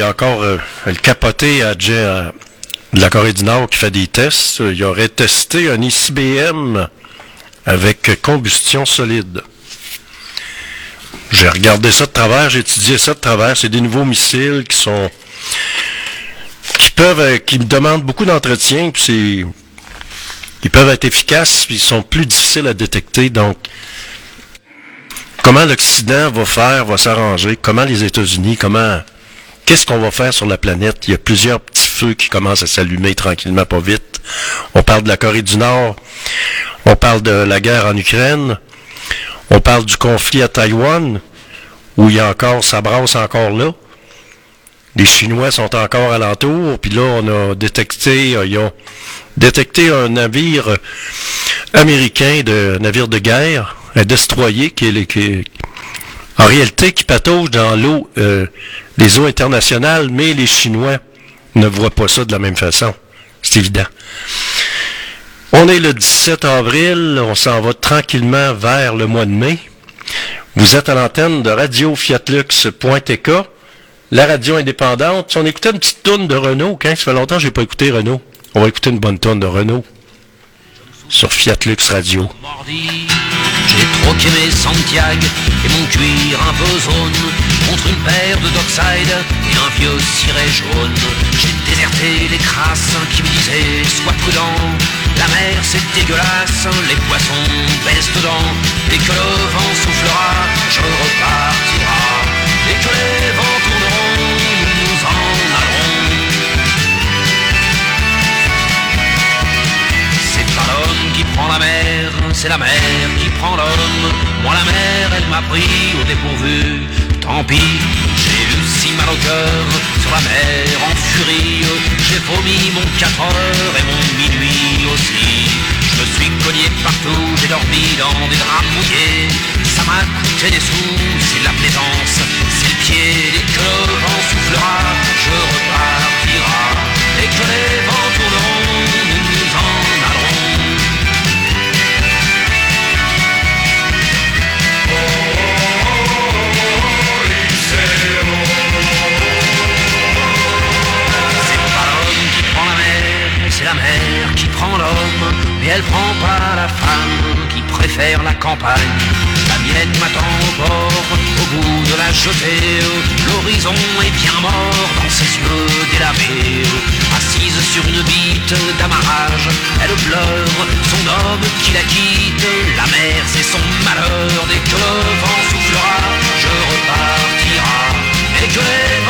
y a encore euh, le capoté à, à- de la Corée du Nord qui fait des tests. Il aurait testé un ICBM avec combustion solide. J'ai regardé ça de travers, j'ai étudié ça de travers. C'est des nouveaux missiles qui sont qui peuvent, euh, qui me demandent beaucoup d'entretien, puis ils peuvent être efficaces, puis ils sont plus difficiles à détecter. Donc, comment l'Occident va faire, va s'arranger, comment les États-Unis, comment, qu'est-ce qu'on va faire sur la planète? Il y a plusieurs petits feux qui commencent à s'allumer tranquillement, pas vite. On parle de la Corée du Nord, on parle de la guerre en Ukraine, on parle du conflit à Taïwan, où il y a encore, ça brasse encore là. Les Chinois sont encore alentour, puis là, on a détecté, euh, ils ont détecté un navire euh, américain, de navire de guerre, un destroyer qui est, qui est- en réalité qui patauge dans l'eau, euh, les eaux internationales, mais les Chinois ne voient pas ça de la même façon. C'est évident. On est le 17 avril, on s'en va tranquillement vers le mois de mai. Vous êtes à l'antenne de Radio Fiatlux.tk, la radio indépendante. On écoutait une petite tourne de Renault, hein, ça fait longtemps que j'ai pas écouté Renault. On va écouter une bonne tonne de Renault sur Fiatlux Radio. J'ai troqué mes Santiago et mon cuir un peu zone contre une paire de Dockside et un vieux ciré jaune. J'ai déserté les crasses qui me disaient sois prudent, la mer c'est dégueulasse, les poissons baissent dedans, et que le vent soufflera, je repartira, et que les vents c'est la mer qui prend l'homme. Moi la mer, elle m'a pris au dépourvu. Tant pis, j'ai eu si mal au cœur sur la mer en furie. J'ai vomi mon 4 heures et mon minuit aussi. Je me suis cogné partout, j'ai dormi dans des draps mouillés. Ça m'a coûté des sous, c'est la plaisance, c'est le pied. Dès que le soufflera, je repartira. Que les vents prend l'homme. Mais elle prend pas la femme qui préfère la campagne. La mienne m'attend au bord, au bout de la jetée. L'horizon est bien mort dans ses yeux délavés. Assise sur une bite d'amarrage, elle pleure son homme qui la quitte. La mer, c'est son malheur. Dès que le vent soufflera, je repartira. Et que les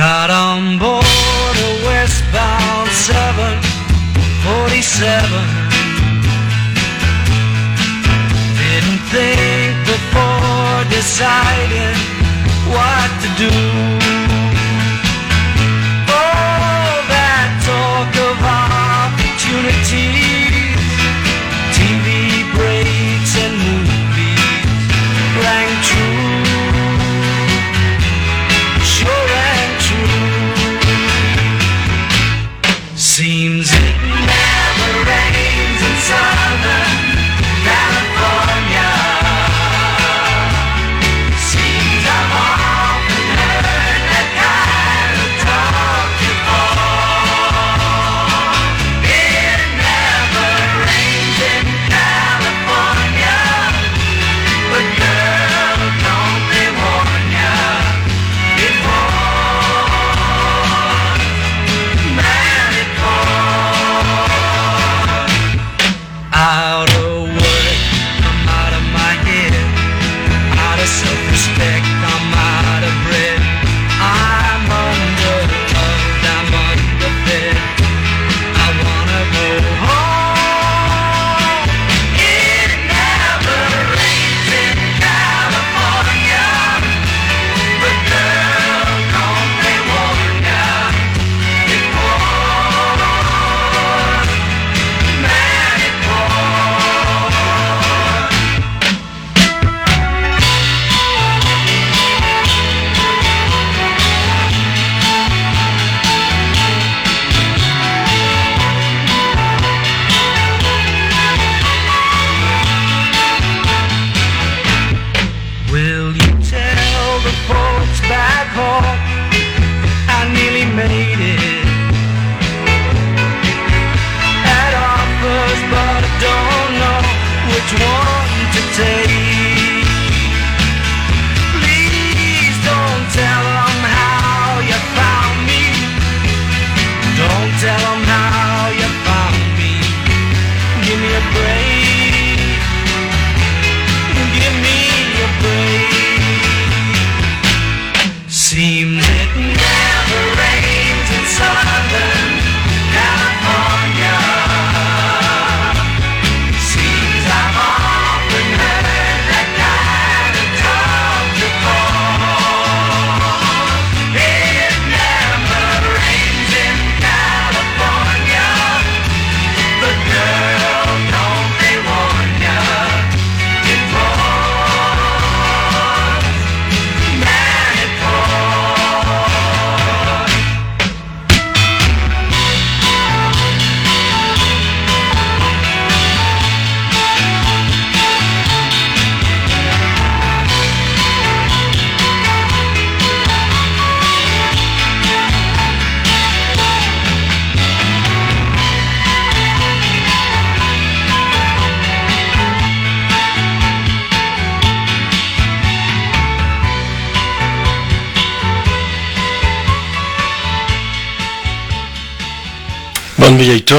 Got on board a westbound 747 Didn't think before deciding what to do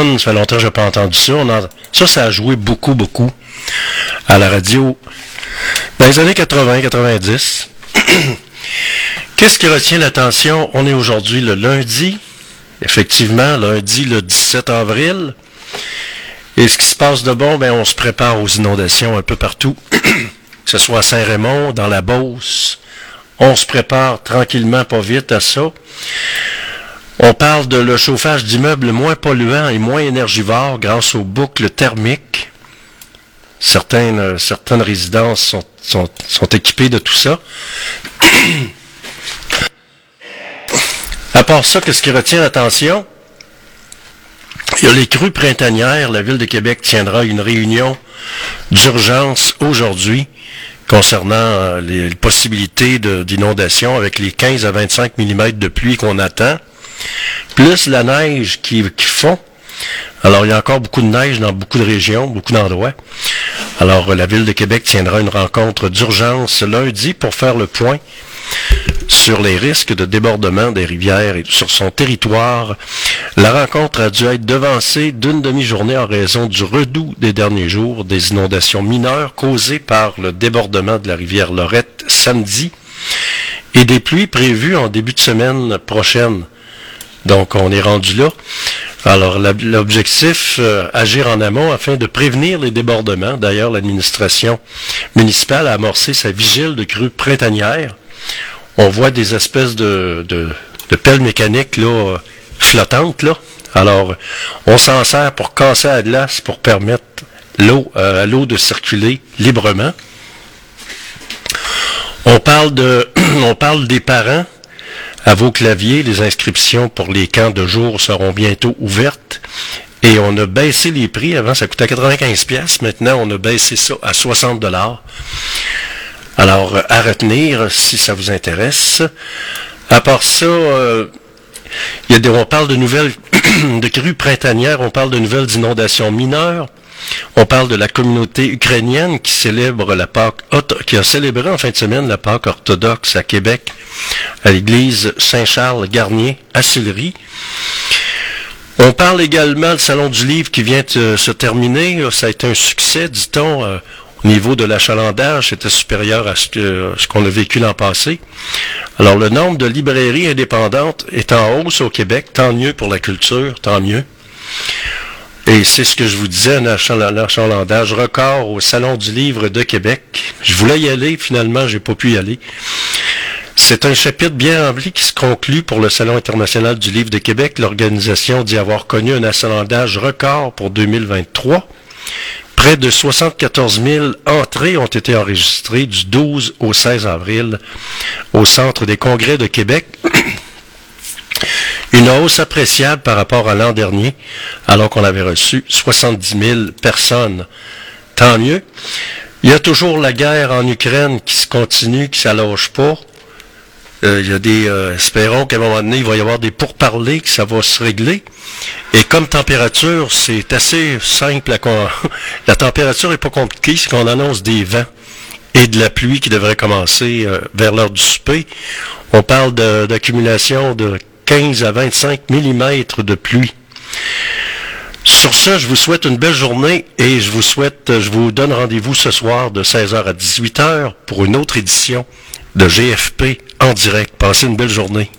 Ça fait longtemps que j'ai pas entendu ça. Ça, ça a joué beaucoup, beaucoup à la radio dans les années 80-90. Qu'est-ce qui retient l'attention? On est aujourd'hui le lundi, effectivement, lundi le 17 avril. Et ce qui se passe de bon, ben, on se prépare aux inondations un peu partout, que ce soit à Saint-Raymond, dans la Beauce. On se prépare tranquillement, pas vite à ça. On parle de le chauffage d'immeubles moins polluants et moins énergivores grâce aux boucles thermiques. Certaines, euh, certaines résidences sont, équipées de tout ça. à part ça, qu'est-ce qui retient l'attention? Il y a les crues printanières. La Ville de Québec tiendra une réunion d'urgence aujourd'hui concernant euh, les, possibilités d'inondation avec les 15 à 25 mm de pluie qu'on attend plus la neige qui, fond. Alors, il y a encore beaucoup de neige dans beaucoup de régions, beaucoup d'endroits. Alors, euh, la Ville de Québec tiendra une rencontre d'urgence lundi pour faire le point sur les risques de débordement des rivières sur son territoire. La rencontre a dû être devancée d'une demi-journée en raison du redout des derniers jours des inondations mineures causées par le débordement de la rivière Lorette samedi et des pluies prévues en début de semaine prochaine. Donc, on est rendu là. Alors, l'objectif, euh, agir en amont afin de prévenir les débordements. D'ailleurs, l'administration municipale a amorcé sa vigile de crue printanière. On voit des espèces de, de, de pelles mécaniques là, euh, flottantes. Là. Alors, on s'en sert pour casser la glace pour permettre l'eau, euh, à l'eau de circuler librement. On parle on parle des parents à vos claviers. Les inscriptions pour les camps de jour seront bientôt ouvertes. Et on a baissé les prix. Avant, ça coûtait 95 pièces. Maintenant, on a baissé ça à 60 dollars. Alors, à retenir si ça vous intéresse. À part ça, euh, y a des, on parle de nouvelles, de crues printanières, on parle de nouvelles inondations mineures. On parle de la communauté ukrainienne qui a célébré en fin de semaine la Pâque orthodoxe à Québec, à l'église Saint-Charles-Garnier, à Sillery. On parle également du Salon du Livre qui vient de se terminer. Ça a été un succès, dit-on, euh, au niveau de l'achalandage. C'était supérieur à ce qu'on a vécu l'an passé. Alors, le nombre de librairies indépendantes est en hausse au Québec. Tant mieux pour la culture, tant mieux. Et c'est ce que je vous disais, un achal- un achalandage record au Salon du Livre de Québec. Je voulais y aller, finalement, j'ai pas pu y aller. C'est un chapitre bien rempli qui se conclut pour le Salon international du livre de Québec. L'organisation dit avoir connu un achalandage record pour 2023. Près de 74 000 entrées ont été enregistrées du 12 au 16 avril au Centre des congrès de Québec. Une hausse appréciable par rapport à l'an dernier, alors qu'on avait reçu 70 000 personnes. Tant mieux. Il y a toujours la guerre en Ukraine qui se continue, qui s'allonge pas. Euh, il y a des, euh, espérons qu'à un moment donné, il va y avoir des pourparlers, que ça va se régler. Et comme température, c'est assez simple. À la température n'est pas compliquée, c'est qu'on annonce des vents et de la pluie qui devrait commencer euh, vers l'heure du souper. On parle d'accumulation de 15 à 25 mm de pluie. Sur ce, je vous souhaite une belle journée et je vous souhaite, je vous donne rendez-vous ce soir de 16h à 18h pour une autre édition de GFP en direct. Passez une belle journée.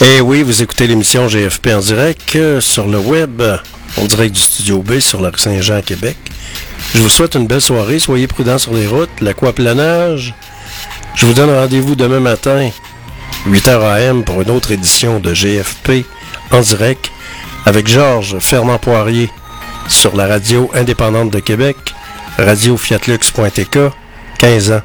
Eh oui, vous écoutez l'émission GFP en direct euh, sur le web, en direct du Studio B sur la rue Saint-Jean, Québec. Je vous souhaite une belle soirée. Soyez prudents sur les routes, l'aquaplanage. Je vous donne rendez-vous demain matin, 8h AM, pour une autre édition de GFP en direct avec Georges Fernand Poirier sur la radio indépendante de Québec, radiofiatlux.tk, 15 ans.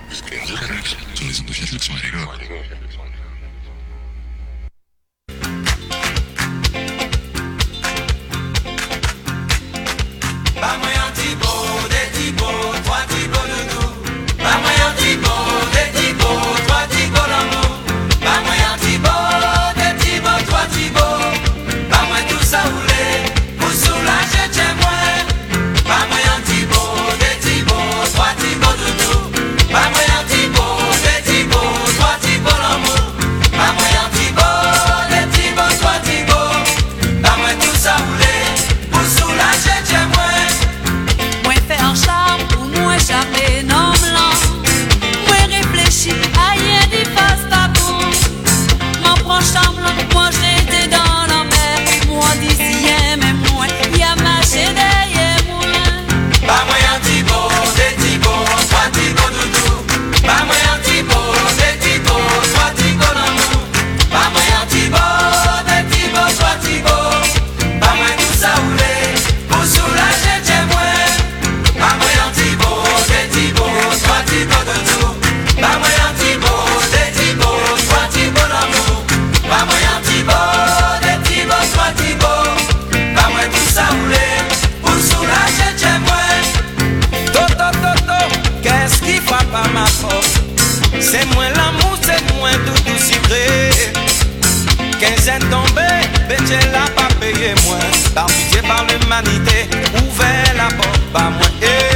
jen tombe, betye la pa peye mwen Par pitiye, par l'humanité, ouve la pop pa mwen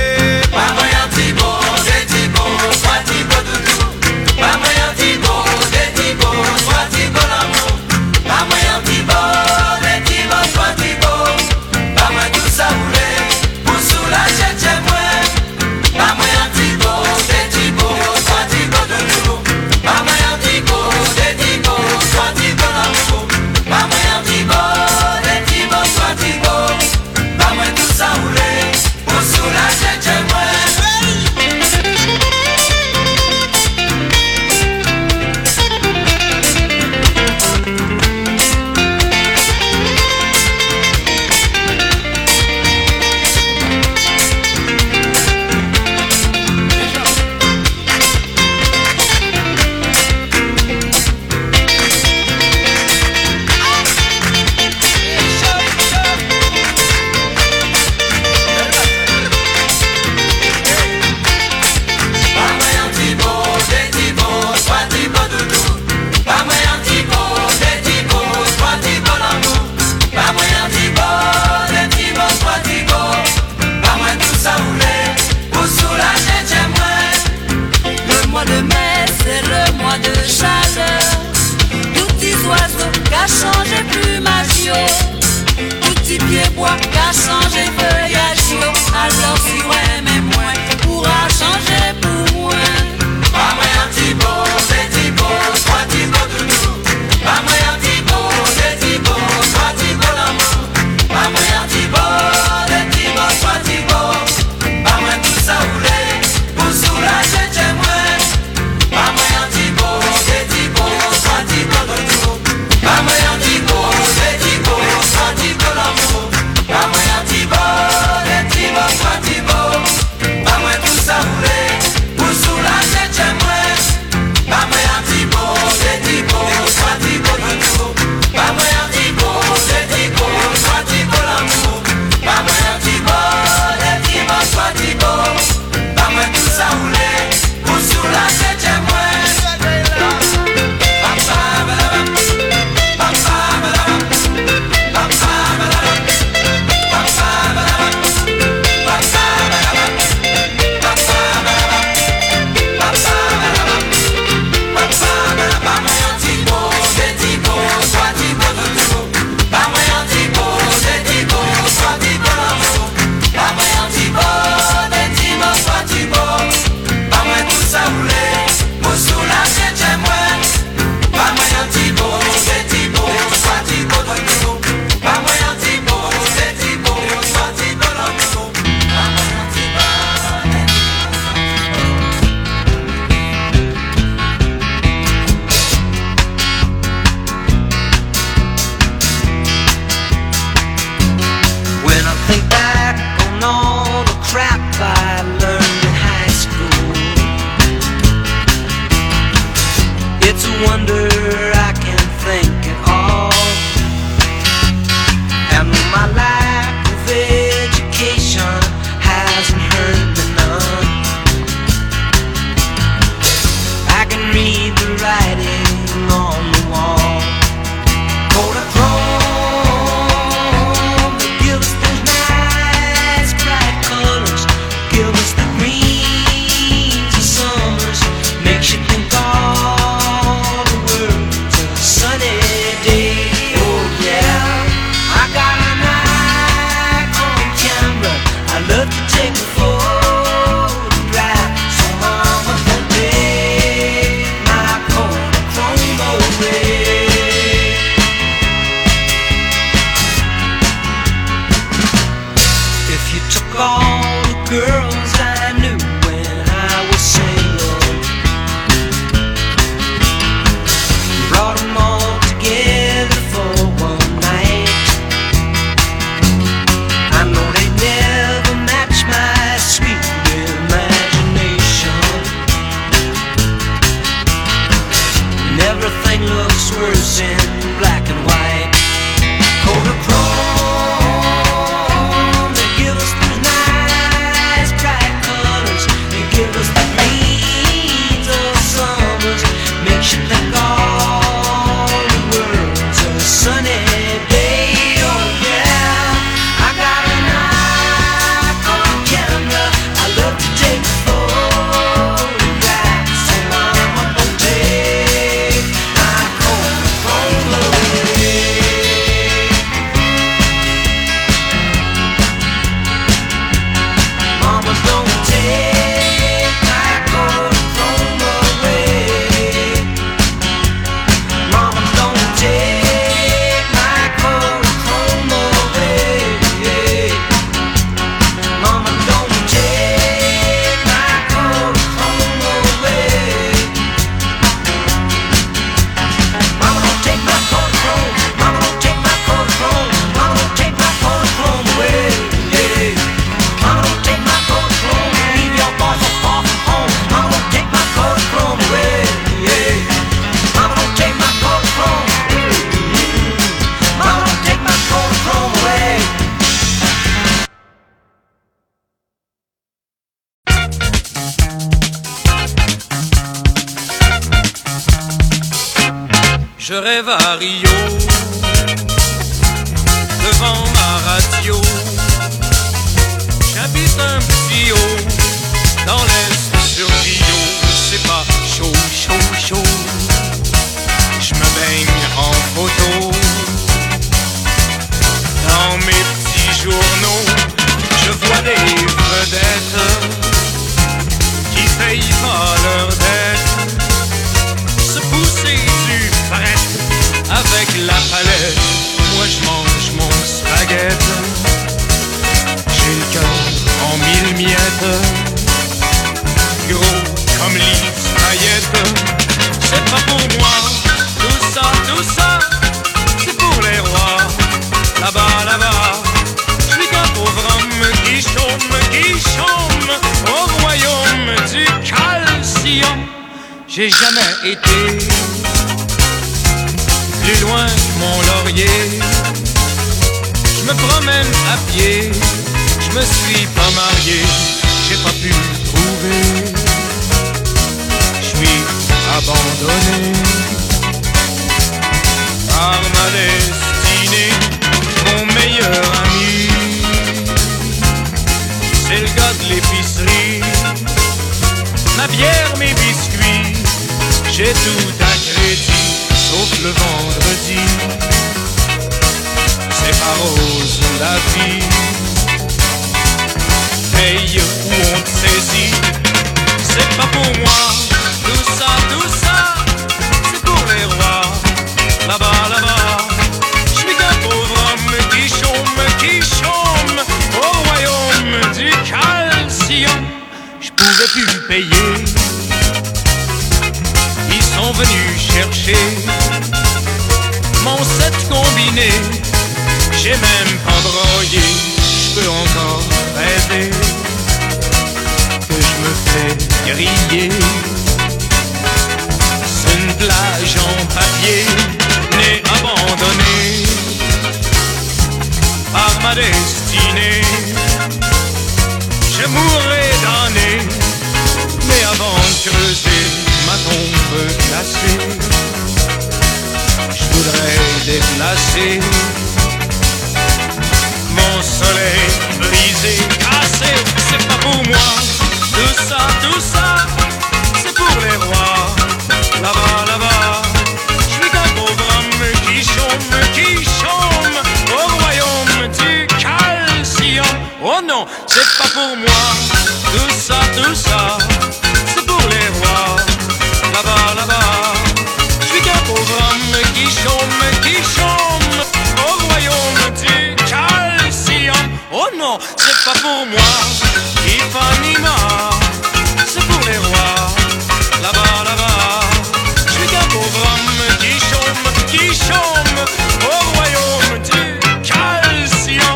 Je